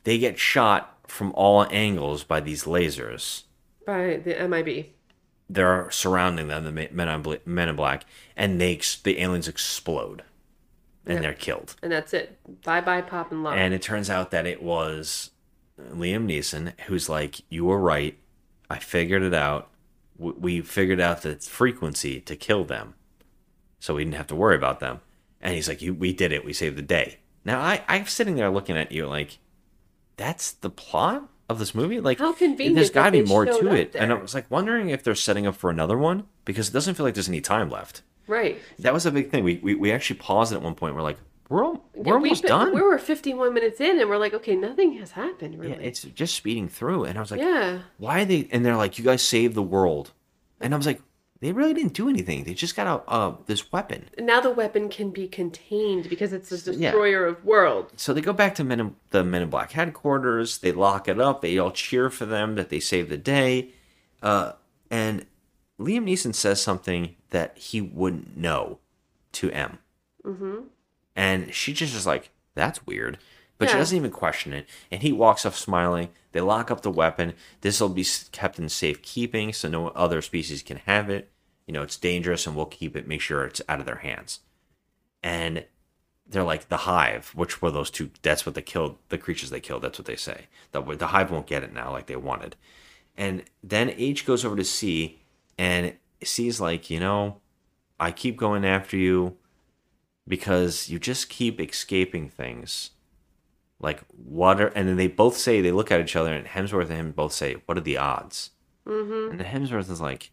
they get shot from all angles by these lasers. By the MIB. They're surrounding them, the men in, men in black, and they the aliens explode, and they're killed. And that's it. Bye bye pop and lock. And it turns out that it was Liam Neeson who's like, "You were right. I figured it out. We figured out the frequency to kill them, so we didn't have to worry about them." And he's like, "You, we did it. We saved the day." Now I, I'm sitting there looking at you like, that's the plot of this movie. Like, How convenient There's got to be more to it. And I was like wondering if they're setting up for another one because it doesn't feel like there's any time left. Right. That was a big thing. We we, we actually paused at one point. We're like, we're al- we're Yeah, almost been- done. We were 51 minutes in and we're like, okay, nothing has happened really. Yeah, it's just speeding through. And I was like, Yeah. why are they? And they're like, you guys saved the world. And I was like, they really didn't do anything. They just got a, uh, this weapon. now the weapon can be contained because it's a Yeah. destroyer of worlds. So they go back to Men in, the Men in Black headquarters. They lock it up. They all cheer for them that they saved the day. Uh, and Liam Neeson says something that he wouldn't know to M. Mm-hmm. And she just is like, that's weird. But she doesn't even question it. And he walks off smiling. They lock up the weapon. This will be kept in safekeeping so no other species can have it. You know, it's dangerous and we'll keep it, make sure it's out of their hands. And they're like, the hive, which were those two, that's what they killed, the creatures they killed. That's what they say. The, the hive won't get it now like they wanted. And then H goes over to C and C's like, you know, I keep going after you because you just keep escaping things. Like what are and then they both say they look at each other and Hemsworth and him both say, What are the odds? Mm-hmm. And Hemsworth is like,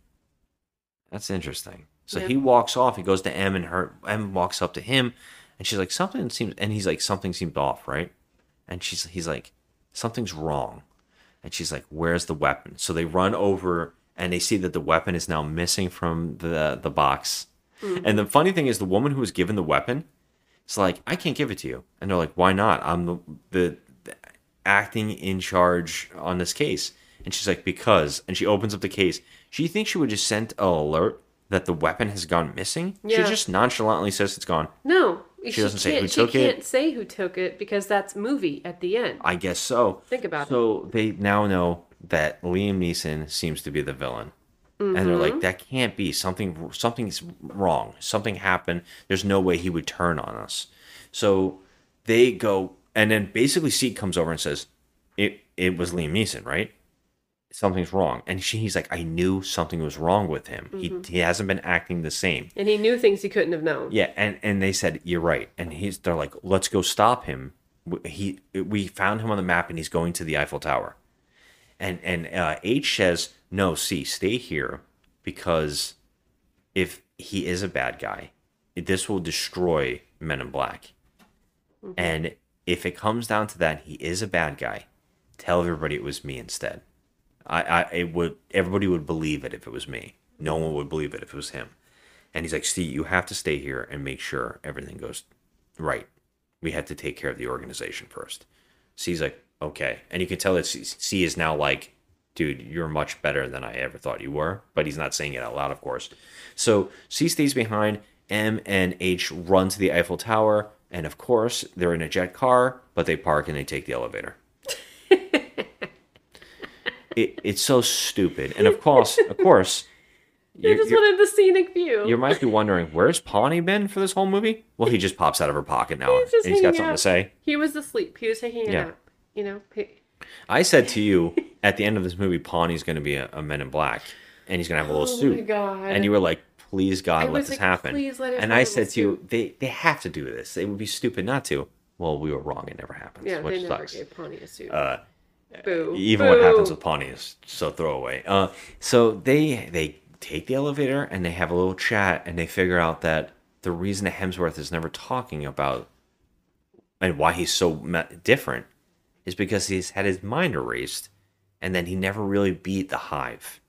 That's interesting. So Yeah. he walks off, he goes to M and her M walks up to him and she's like, Something seems and he's like, Something seemed off, right? And she's he's like, Something's wrong. And she's like, Where's the weapon? So they run over and they see that the weapon is now missing from the the box. Mhm. And the funny thing is the woman who was given the weapon it's like, I can't give it to you. And they're like, why not? I'm the, the, the acting in charge on this case. And she's like, because. And she opens up the case. She thinks she would just send an alert that the weapon has gone missing. Yeah. She just nonchalantly says it's gone. No. She doesn't say who took it. she can't say who took it because that's movie at the end. I guess so. Think about it. So they now know that Liam Neeson seems to be the villain. And they're like, that can't be. Something something's wrong. Something happened. There's no way he would turn on us. So they go and then basically Seek comes over and says, It it was Liam Neeson, right? Something's wrong. And she, he's like, I knew something was wrong with him. Mhm. He he hasn't been acting the same. And he knew things he couldn't have known. Yeah, and and they said you're right, and he's they're like, let's go stop him. He we found him on the map, and he's going to the Eiffel Tower. And and uh, H says, no, see, stay here because if he is a bad guy, this will destroy Men in Black. And if it comes down to that, he is a bad guy. Tell everybody it was me instead. I, I it would everybody would believe it if it was me. No one would believe it if it was him. And he's like, "Steve, you have to stay here and make sure everything goes right. We have to take care of the organization first. See, he's like, "Okay," and you can tell that C, is now like, "Dude, you're much better than I ever thought you were," but he's not saying it out loud, of course. So C stays behind. M and H run to the Eiffel Tower, and of course, they're in a jet car, but they park and they take the elevator. *laughs* it, it's so stupid, and of course, of course, *laughs* They just wanted the scenic view. you might be wondering where's Pawnee been for this whole movie? Well, he just pops out of her pocket now, He's and he's got something out. to say. He was asleep. He was taking a Yeah. nap. You know. I said to you *laughs* at the end of this movie, Pawnee's going to be a, a Men in Black, and he's going to have a little Oh suit. my God. And you were like, "Please God, I let this like, happen." "Please let it and I said to you, "They they have to do this. It would be stupid not to." Well, we were wrong. It never happens, Yeah, which they never sucks. gave Pawnee a suit. Uh, Boo. even what happens with Pawnee is so throwaway. Uh, so they they take the elevator and they have a little chat and they figure out that the reason that Hemsworth is never talking about and why he's so different is because he's had his mind erased and then he never really beat the Hive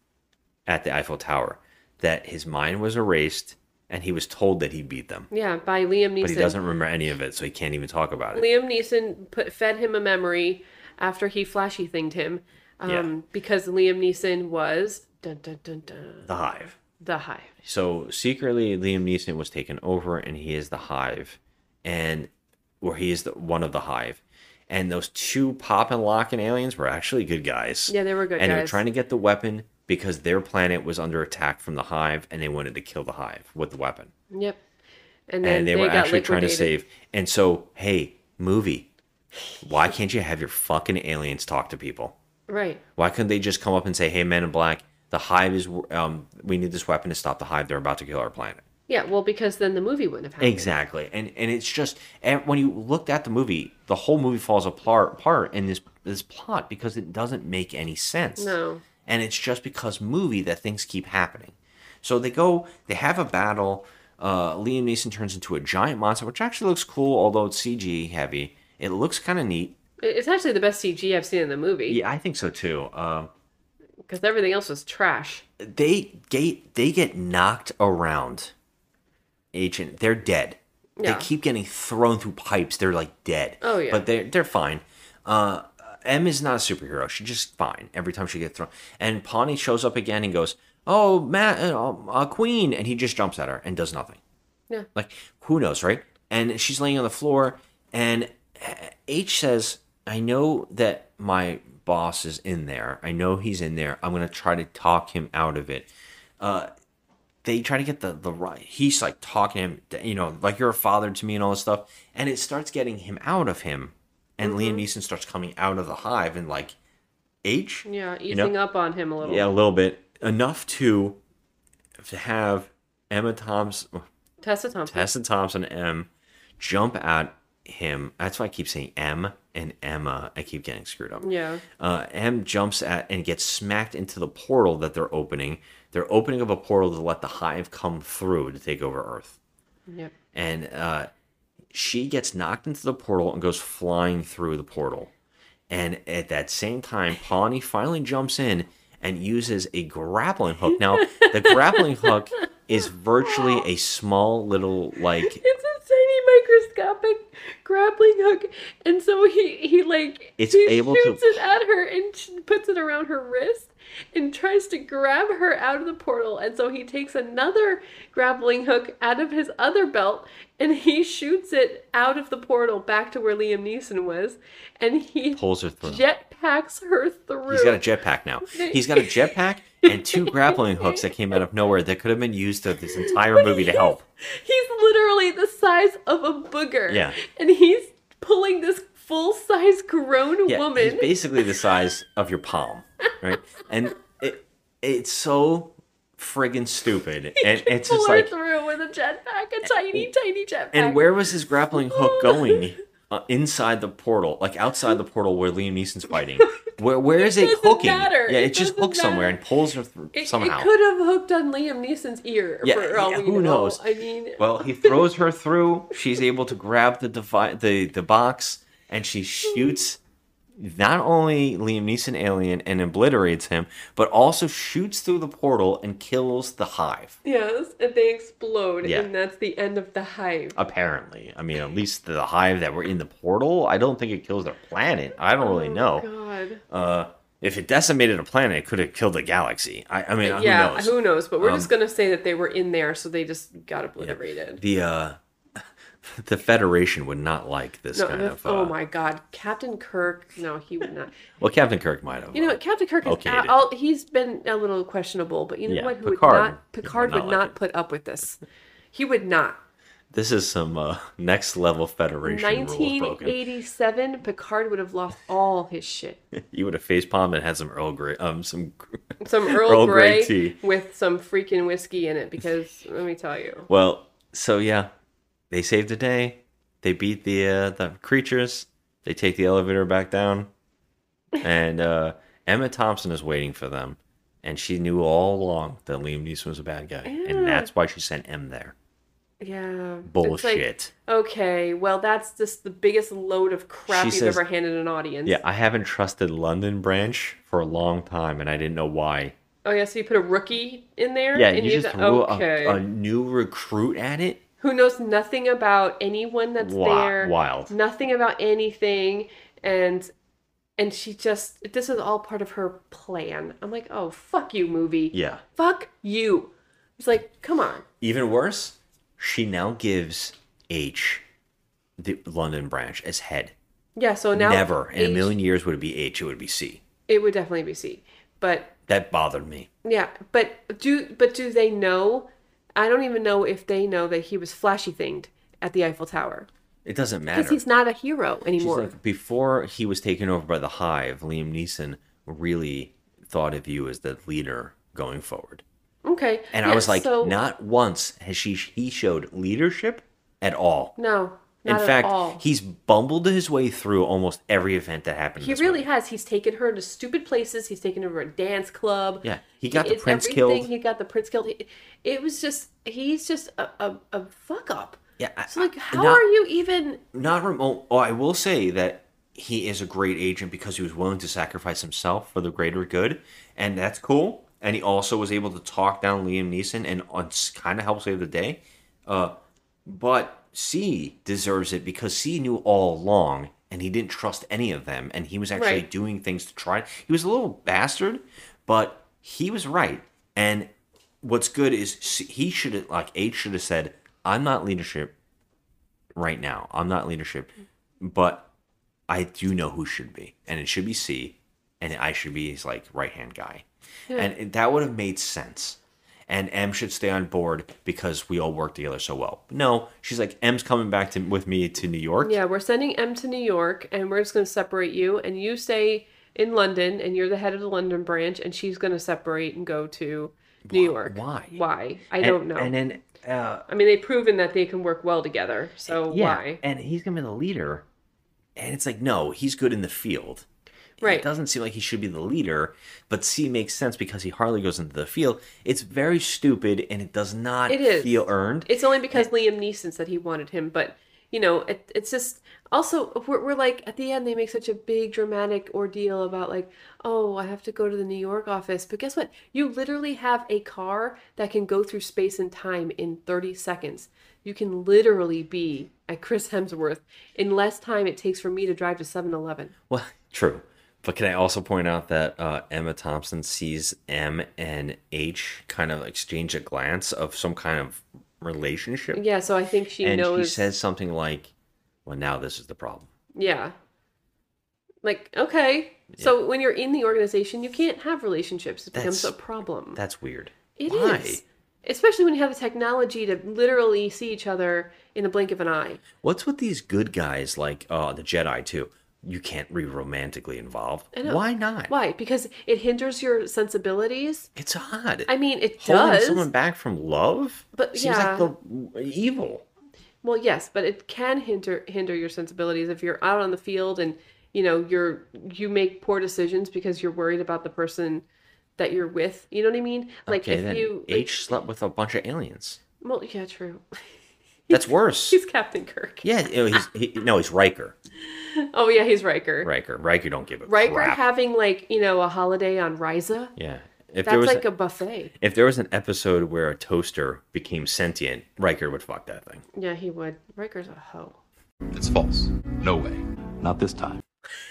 at the Eiffel Tower. That his mind was erased and he was told that he beat them, Yeah, by Liam Neeson. but he doesn't remember any of it, so he can't even talk about it. Liam Neeson put fed him a memory after he flashy thinged him. Um, Yeah. because Liam Neeson was dun, dun, dun, dun, The Hive. the Hive. So secretly, Liam Neeson was taken over, and he is the Hive, and or he is the, one of the Hive. And those two pop and lock and aliens were actually good guys. Yeah, they were good guys. and they were trying to get the weapon because their planet was under attack from the Hive, and they wanted to kill the Hive with the weapon. Yep. And And, then they, were actually trying to save. And so, hey, movie, why can't you have your fucking aliens talk to people? Right. Why couldn't they just come up and say, "Hey, Men in Black, the Hive is. Um, we need this weapon to stop the Hive. They're about to kill our planet." Yeah, well, because then the movie wouldn't have happened. Exactly, and and it's just and when you looked at the movie, the whole movie falls apart apart in this this plot because it doesn't make any sense. No. and it's just because movie that things keep happening. So they go, they have a battle. Uh, Liam Neeson turns into a giant monster, which actually looks cool, although it's CG heavy. It looks kind of neat. It's actually the best CG I've seen in the movie. Yeah, I think so too. Um, Because everything else was trash. they get they get knocked around. Agent, they're dead. Yeah. They keep getting thrown through pipes. They're like dead. Oh, yeah. But they're they're fine. Uh, M is not a superhero. She's just fine every time she gets thrown. And Pawnee shows up again and goes, "Oh, Matt, uh, uh, Queen," and he just jumps at her and does nothing. Yeah. Like who knows, right? And she's laying on the floor, and H says, "I know that my boss is in there. I know he's in there. I'm gonna try to talk him out of it." Uh, they try to get the the right. He's like talking him, you know, like you're a father to me and all this stuff, and it starts getting him out of him. And Liam Neeson starts coming out of the hive and like H, Yeah, you easing know? up on him a little. yeah, a little bit enough to to have Emma Thompson, Tessa Thompson. Tessa Thompson, M, jump at him. That's why I keep saying M and Emma. I keep getting screwed up. Yeah. Uh, M jumps at and gets smacked into the portal that they're opening. They're opening up a portal to let the hive come through to take over Earth. Yep. And uh, she gets knocked into the portal and goes flying through the portal. And at that same time, Pawnee finally jumps in and uses a grappling hook. Now, the grappling *laughs* hook is virtually a small little like *laughs* It's a tiny microscopic grappling hook, and so he he like It's he able to- shoots it at her and puts it around her wrist and tries to grab her out of the portal. And so he takes another grappling hook out of his other belt and he shoots it out of the portal back to where Liam Neeson was, and he pulls her through. jetpacks her through. He's got a jetpack now. He's got a jetpack and two *laughs* grappling hooks that came out of nowhere that could have been used to this entire movie to help. He's literally the size of a booger. Yeah. And he's pulling this full size grown Yeah, woman. he's basically the *laughs* size of your palm, right? And it it's so friggin' stupid, and it's pull just her like, through with a jetpack, a tiny, tiny jetpack. and where was his grappling hook *laughs* going? Uh, inside the portal, like outside the portal where Liam Neeson's fighting. Where where is it, doesn't hooking? matter. Yeah, It it, just hooks somewhere and pulls her through It, somehow. it could have hooked on Liam Neeson's ear. Yeah, yeah, who know. knows? I mean, Well, he *laughs* throws her through. She's able to grab the devi- the the box, and she shoots not only Liam Neeson alien and obliterates him, but also shoots through the portal and kills the hive. Yes, and they explode, Yeah. and that's the end of the hive. Apparently, I mean, at least the hive that were in the portal. I don't think it kills their planet. I don't really know. Oh, God. Uh, if it decimated a planet, it could have killed a galaxy. I, I mean, yeah, who knows? But we're Um, just gonna say that they were in there, so they just got obliterated. The uh, the Federation would not like this No, kind of. Uh, oh my God, Captain Kirk. No, he would not. Well, Captain Kirk might have. You know what? Captain Kirk is. Okayed it. He's been a little questionable, but you know Yeah, what? Who Picard would would not? Picard not would like not put up with this. He would not. This is some uh, next level Federation rules broken. 1987, Picard would have lost all his shit. *laughs* You would have face palmed and had some Earl Grey, um, some *laughs* Some Earl, Grey, tea. with some freaking whiskey in it, because let me tell you. Well, so yeah, they saved the day. They beat the uh, the creatures. They take the elevator back down, and uh, Emma Thompson is waiting for them. And she knew all along that Liam Neeson was a bad guy, Yeah. and that's why she sent M there. Yeah. Bullshit. like, okay, well, that's just the biggest load of crap She you've says- ever handed an audience. Yeah, I haven't trusted London branch for a long time, and I didn't know why. Oh yeah, so you put a rookie in there. Yeah, and you just th- threw okay. a, a new recruit at it. Who knows nothing about anyone that's Wa- there. wild. Nothing about anything, and and she just this is all part of her plan. I'm like, oh fuck you, movie. Yeah. Fuck you. It's like, come on. Even worse, she now gives H the London branch as head. Yeah. So now Never in a million years would it be H. It would be C. It would definitely be C. But That bothered me. Yeah, but do but do they know? I don't even know if they know that he was flashy thinged at the Eiffel Tower It doesn't matter because he's not a hero anymore. like, before he was taken over by the Hive, Liam Neeson really thought of you as the leader going forward. okay, And I was like, so, not once has she he showed leadership at all. no, In not fact, he's bumbled his way through almost every event that happened. He really movie. has. He's taken her to stupid places. He's taken her to a dance club. Yeah, he got the prince everything. killed. He got the prince killed. It, it was just he's just a, a, a fuck up. Yeah, I- So like, how not- are you even? Not remote. Oh, I will say that he is a great agent because he was willing to sacrifice himself for the greater good, and that's cool. And he also was able to talk down Liam Neeson and kind of help save the day. Uh, but C deserves it because C knew all along, and he didn't trust any of them, and he was actually Right. doing things to try. He was a little bastard, but he was right. And what's good is he should have like H should have said, "I'm not leadership right now. I'm not leadership, but I do know who should be, and it should be C, and I should be his like right hand guy, Yeah. and that would have made sense. And M should stay on board because we all work together so well. No, she's like M's coming back to with me to New York. Yeah, we're sending M to New York, and we're just going to separate you, and you stay in London, and you're the head of the London branch, and she's going to separate and go to New York. Why? Why? I And- don't know. And then uh, I mean, they've proven that they can work well together. So yeah, why? and he's gonna be the leader, and it's like no, he's good in the field. Right. It doesn't seem like he should be the leader, but C makes sense because he hardly goes into the field. It's very stupid and it does not It is. feel earned. It's only because Liam Neeson said he wanted him, but you know, it, it's just also we're, we're like at the end they make such a big dramatic ordeal about like, oh, I have to go to the New York office, but guess what? You literally have a car that can go through space and time in 30 seconds. You can literally be at Chris Hemsworth in less time it takes for me to drive to 7-Eleven. Well, *laughs* true. But can I also point out that uh, Emma Thompson sees M and H kind of exchange a glance of some kind of relationship? Yeah, so I think she and knows she says something like, "Well, now this is the problem." Yeah. Like, okay. So when you're in the organization, you can't have relationships. It becomes a problem. That's weird. It is, Why? Especially when you have the technology to literally see each other in the blink of an eye. What's with these good guys like uh, the Jedi too? You can't be romantically involved. Why not? Why? Because it hinders your sensibilities. It's odd. I mean, it Holding does. someone back from love But, seems yeah. like the evil. Well, yes, but it can hinder hinder your sensibilities if you're out on the field and you know you're you make poor decisions because you're worried about the person that you're with. You know what I mean? Like okay, if you like, H slept with a bunch of aliens. well, yeah, true. *laughs* That's worse. He's Captain Kirk. Yeah, he's he, no, he's Riker. Oh yeah, he's Riker. Riker. Riker don't give a Riker crap. having like you know a holiday on Risa. yeah. If That's there was like a, a buffet. if there was an episode where a toaster became sentient, Riker would fuck that thing. Yeah, he would. Riker's a hoe. It's false. No way. Not this time.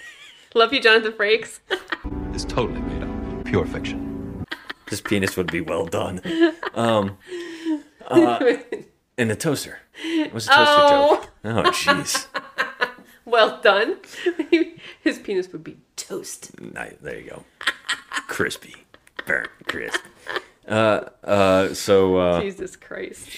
*laughs* Love you, Jonathan Frakes. *laughs* It's totally made up. Pure fiction. This penis would be well done. *laughs* Um, uh, in the toaster. It was a toaster Oh. joke. Oh, jeez. *laughs* well done. *laughs* His penis would be toast. Nice. There you go. Crispy. Burnt crisp. Uh, uh, so, uh, Jesus Christ.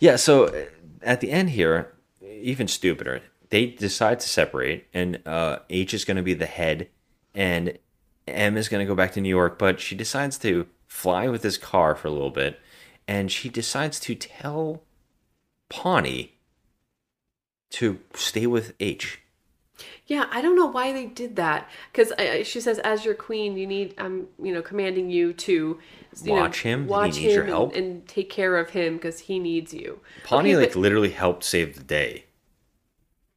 yeah, so uh, at the end here, even stupider, they decide to separate, and uh, H is going to be the head, and M is going to go back to New York, but she decides to fly with this car for a little bit, and she decides to tell Pawny to stay with H. Yeah, I don't know why they did that. Because she says, as your queen, you need, I'm, you know, commanding you to you know, Watch him? He watch needs your him and- help? and, take care of him because he needs you. Pawny, Okay, like, but- literally helped save the day.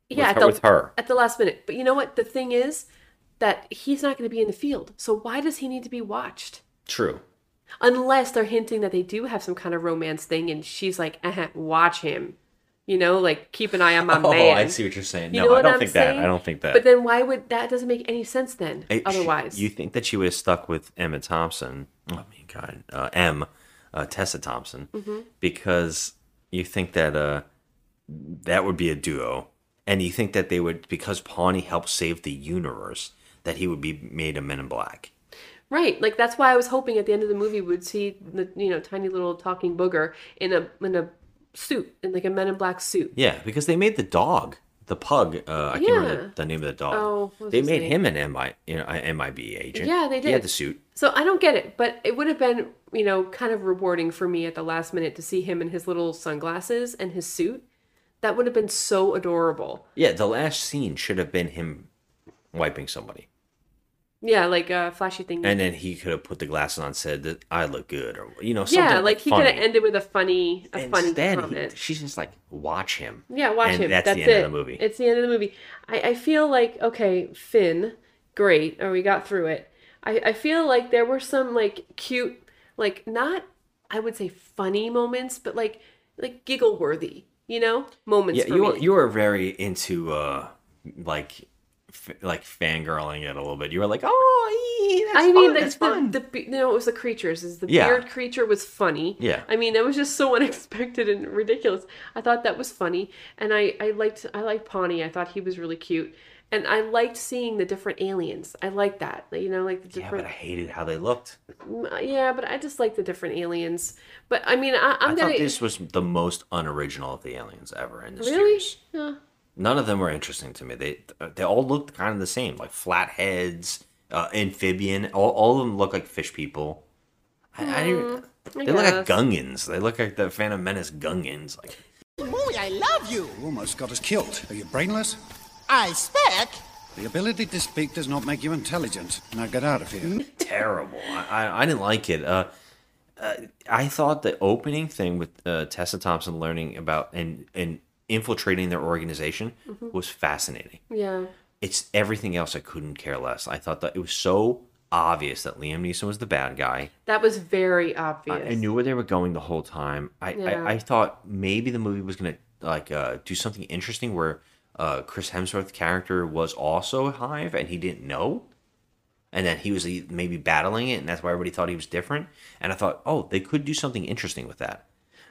yeah, with her- the, with her. at the last minute. But you know what? The thing is that he's not going to be in the field. So why does he need to be watched? True. Unless they're hinting that they do have some kind of romance thing, and she's like, uh "Watch him," you know, like keep an eye on my *laughs* Oh, man. I see what you're saying. You No, I don't I'm think that. I don't think that. But then why would that doesn't make any sense then? Sh- otherwise, you think that she would have stuck with Emma Thompson? Oh my God, uh, M, uh, Tessa Thompson, Mhm. because you think that uh, that would be a duo, and you think that they would because Pawny helped save the universe that he would be made a Men in Black. Right? Like that's why I was hoping at the end of the movie we'd see the you know tiny little talking booger in a in a suit in like a Men in Black suit. Yeah, because they made the dog, the pug. Uh, I can't remember the, the name of the dog. Oh, they made name? him an MI, you know, MIB agent. Yeah, they did. He had the suit. So I don't get it, but it would have been, you know, kind of rewarding for me at the last minute to see him in his little sunglasses and his suit. That would have been so adorable. Yeah, the last scene should have been him wiping somebody. Yeah, like a flashy thing. And then he could have put the glasses on, and said that I look good, or you know, something yeah, like he could have ended with a funny, a funny Instead, he- comment. she's just like, watch him. Yeah, watch and him. That's, That's, the end it. of the movie. It's the end of the movie. I, I feel like okay, Finn, great, or we got through it. I, I feel like there were some like cute, like not I would say funny moments, but like like giggle worthy, you know, moments. yeah, you were you were very into uh like f- like fangirling it a little bit. You were like, oh, ee, that's I mean, fun, the, that's the, fun. the, be- you know, it was the creatures. Is the Yeah. beard creature was funny. Yeah. I mean, it was just so *laughs* unexpected and ridiculous. I thought that was funny, and I I liked I liked Pawny. I thought he was really cute, and I liked seeing the different aliens. I liked that. You know, like the yeah, different. but I hated how they looked. Uh, yeah, but I just like the different aliens. But I mean, I, I'm I gonna thought this was the most unoriginal of the aliens ever in this really. series. Yeah. None of them were interesting to me. They they all looked kind of the same, like flat heads, uh, amphibian. All, all of them look like fish people. I, I didn't, Mm, I they look like. Gungans. They look like the Phantom Menace Gungans. Like Movie, I love you. You almost got us killed. Are you brainless? I speak. The ability to speak does not make you intelligent. Now get out of here. *laughs* terrible. I, I, I didn't like it. Uh, uh, I thought the opening thing with uh, Tessa Thompson learning about and and infiltrating their organization Mhm. was fascinating. Yeah. It's everything else I couldn't care less. I thought that it was so obvious that Liam Neeson was the bad guy. That was very obvious. I, I knew where they were going the whole time. I, Yeah. I, I thought maybe the movie was gonna like uh, do something interesting where uh, Chris Hemsworth's character was also a hive and he didn't know, and that he was maybe battling it, and that's why everybody thought he was different. And I thought, oh, they could do something interesting with that.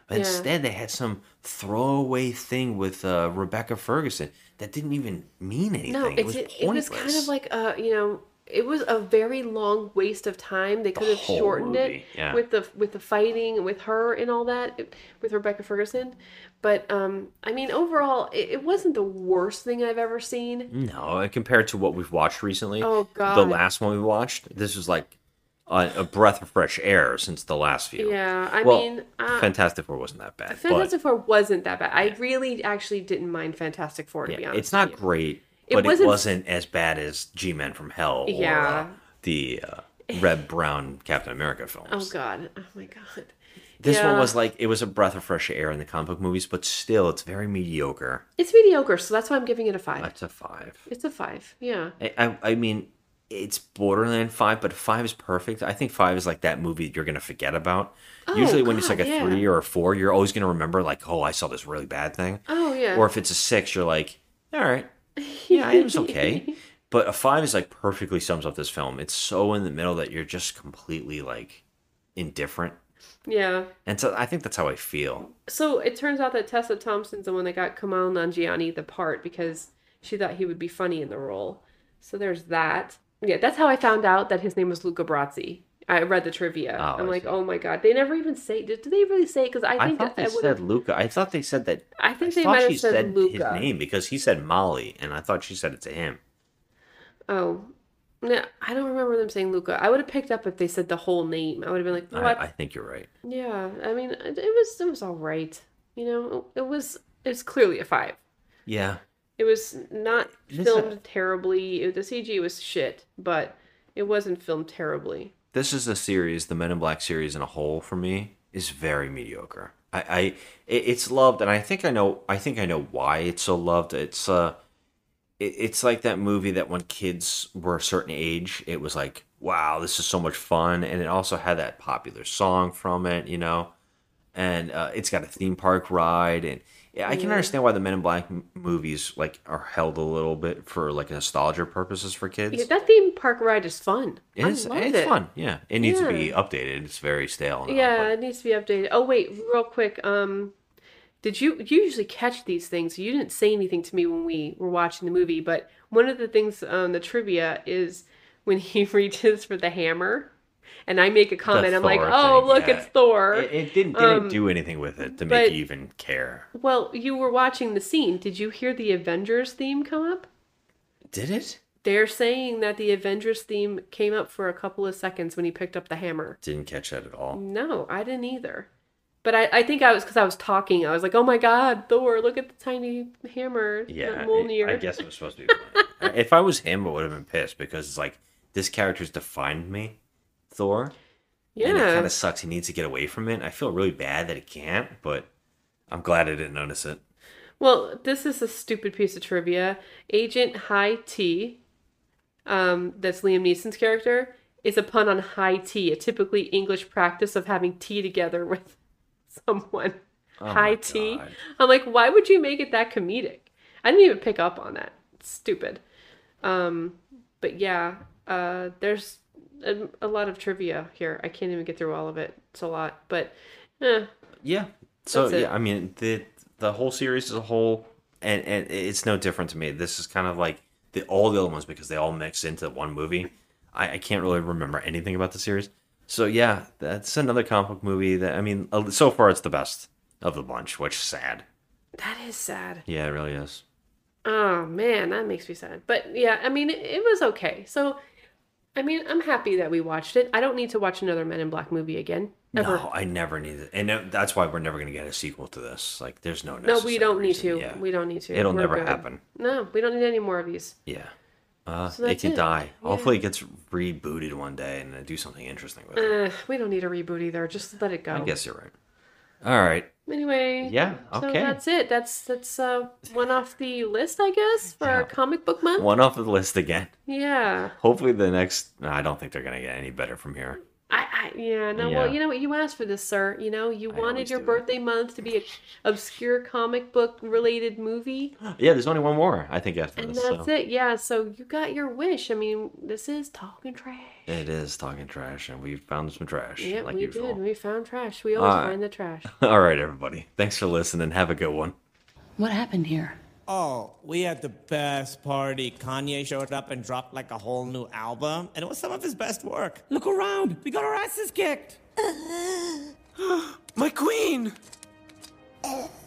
But Yeah. instead, they had some throwaway thing with uh, Rebecca Ferguson that didn't even mean anything. No, it was it, pointless. it was kind of like uh, you know, it was a very long waste of time. They could have whole shortened it yeah. with the with the fighting with her and all that with Rebecca Ferguson. But um, I mean, overall, it, it wasn't the worst thing I've ever seen. No, compared to what we've watched recently, Oh, God, the last one we watched, this was like a, a breath of fresh air since the last few. Yeah, I Well, mean, uh, Fantastic Four wasn't that bad. Fantastic Four wasn't that bad. I really actually didn't mind Fantastic Four to but be honest. it's not great, It but wasn't- it wasn't as bad as G Men from Hell or Yeah. uh, the uh, Reb Brown Captain America films. Oh God! Oh my God! This one was like it was a breath of fresh air in the comic book movies, but still, it's very mediocre. It's mediocre, so that's why I'm giving it a five. That's a five. It's a five. Yeah. I, I, I mean, it's borderline five, but five is perfect. I think five is like that movie you're gonna forget about. Oh, Usually, when it's like a yeah. three or a four, you're always gonna remember like, oh, I saw this really bad thing. Oh, yeah. Or if it's a six, you're like, all right, yeah, it was okay. *laughs* But a five is like perfectly sums up this film. It's so in the middle that you're just completely like indifferent. Yeah. And so I think that's how I feel. So it turns out that Tessa Thompson's the one that got Kumail Nanjiani the part because she thought he would be funny in the role. So there's that. Yeah, that's how I found out that his name was Luca Brasi. I read the trivia. Oh, I'm like, oh my god, they never even say. Did, did they really say? Because I I, think thought they I said Luca. I thought they said that. I think I they might have said said Luca. his name because he said Molly, and I thought she said it to him. Oh, no, I don't remember them saying Luca. I would have picked up if they said the whole name. I would have been like, what? I, I think you're right. Yeah, I mean, it, it was it was all right. You know, it was it's clearly a five. Yeah. It was not This- filmed terribly. It, the CG was shit, but it wasn't filmed terribly. This is a series, the Men in Black series in a whole for me is very mediocre. I, I it- it's loved, and I think I know. I think I know why it's so loved. It's uh, it, it's like that movie that when kids were a certain age, it was like, wow, this is so much fun, and it also had that popular song from it, you know, and uh, it's got a theme park ride, and yeah, I can understand why the Men in Black m- movies like are held a little bit for like nostalgia purposes for kids. Yeah, that theme park ride is fun. It is. It's it. fun. Yeah, it needs to be updated. It's very stale. all, Yeah, it needs to be updated. Oh wait, real quick. Um, did you you usually catch these things? You didn't say anything to me when we were watching the movie, but one of the things on the trivia is when *laughs* he reaches for the hammer, and I make a comment. the I'm like, "Oh, thing, look, yeah. it's Thor." It, it didn't didn't Um, do anything with it to but- make you even care. Well, you were watching the scene. Did you hear the Avengers theme come up? Did it? They're saying that the Avengers theme came up for a couple of seconds when he picked up the hammer. Didn't catch that at all. No, I didn't either. But I, I think I was because I was talking. I was like, "Oh my God, Thor! Look at the tiny hammer, Yeah, Mjolnir." I guess it was supposed to be. *laughs* if I was him, I would have been pissed because it's like this character's defined me, Thor. And it kind of sucks. He needs to get away from it. I feel really bad that he can't, but I'm glad I didn't notice it. Well, this is a stupid piece of trivia. Agent High T, um, that's Liam Neeson's character, is a pun on high tea, a typically English practice of having tea together *laughs* with someone. Oh high tea. I'm like, why would you make it that comedic? I didn't even pick up on that. It's stupid. Um, but yeah, uh, there's a, a lot of trivia here. I can't even get through all of it. It's a lot, but eh, Yeah. So yeah, I mean the the whole series as a whole, and and it's no different to me. This is kind of like the all the other ones because they all mix into one movie. I, I can't really remember anything about the series. So yeah, that's another comic book movie that I mean, uh, so far it's the best of the bunch, which is sad. that is sad. Yeah, it really is. Oh man, that makes me sad. But yeah, I mean, it, it was okay. So, I mean, I'm happy that we watched it. I don't need to watch another Men in Black movie again. Ever. No, I never need it, and that's why we're never going to get a sequel to this. Like, there's no No, we don't need to. Yeah. We don't need to. It'll We're never good. happen. No, we don't need any more of these. Yeah. Uh, So it can it. die. Yeah. Hopefully, it gets rebooted one day and do something interesting with it. Uh, we don't need a reboot either. Just let it go. I guess you're right. All right. Anyway. Yeah, So okay. that's it. That's that's uh one off the list, I guess, for our comic book month. One off the list again. Yeah. Hopefully, the next. no, I don't think they're going to get any better from here. I, I yeah no Yeah. well you know what you asked for this sir you know you wanted your birthday month to be a obscure comic book related movie *gasps* Yeah, there's only one more, I think, after and this. that's so. it yeah so you got your wish I mean this is talking trash It is talking trash, and we found some trash, yeah like we usual. did we found trash we always All right. find the trash *laughs* All right, everybody. Thanks for listening. Have a good one. What happened here? Oh, we had the best party. Kanye showed up and dropped like a whole new album, and it was some of his best work. Look around. We got our asses kicked. *gasps* *gasps* My queen! *laughs*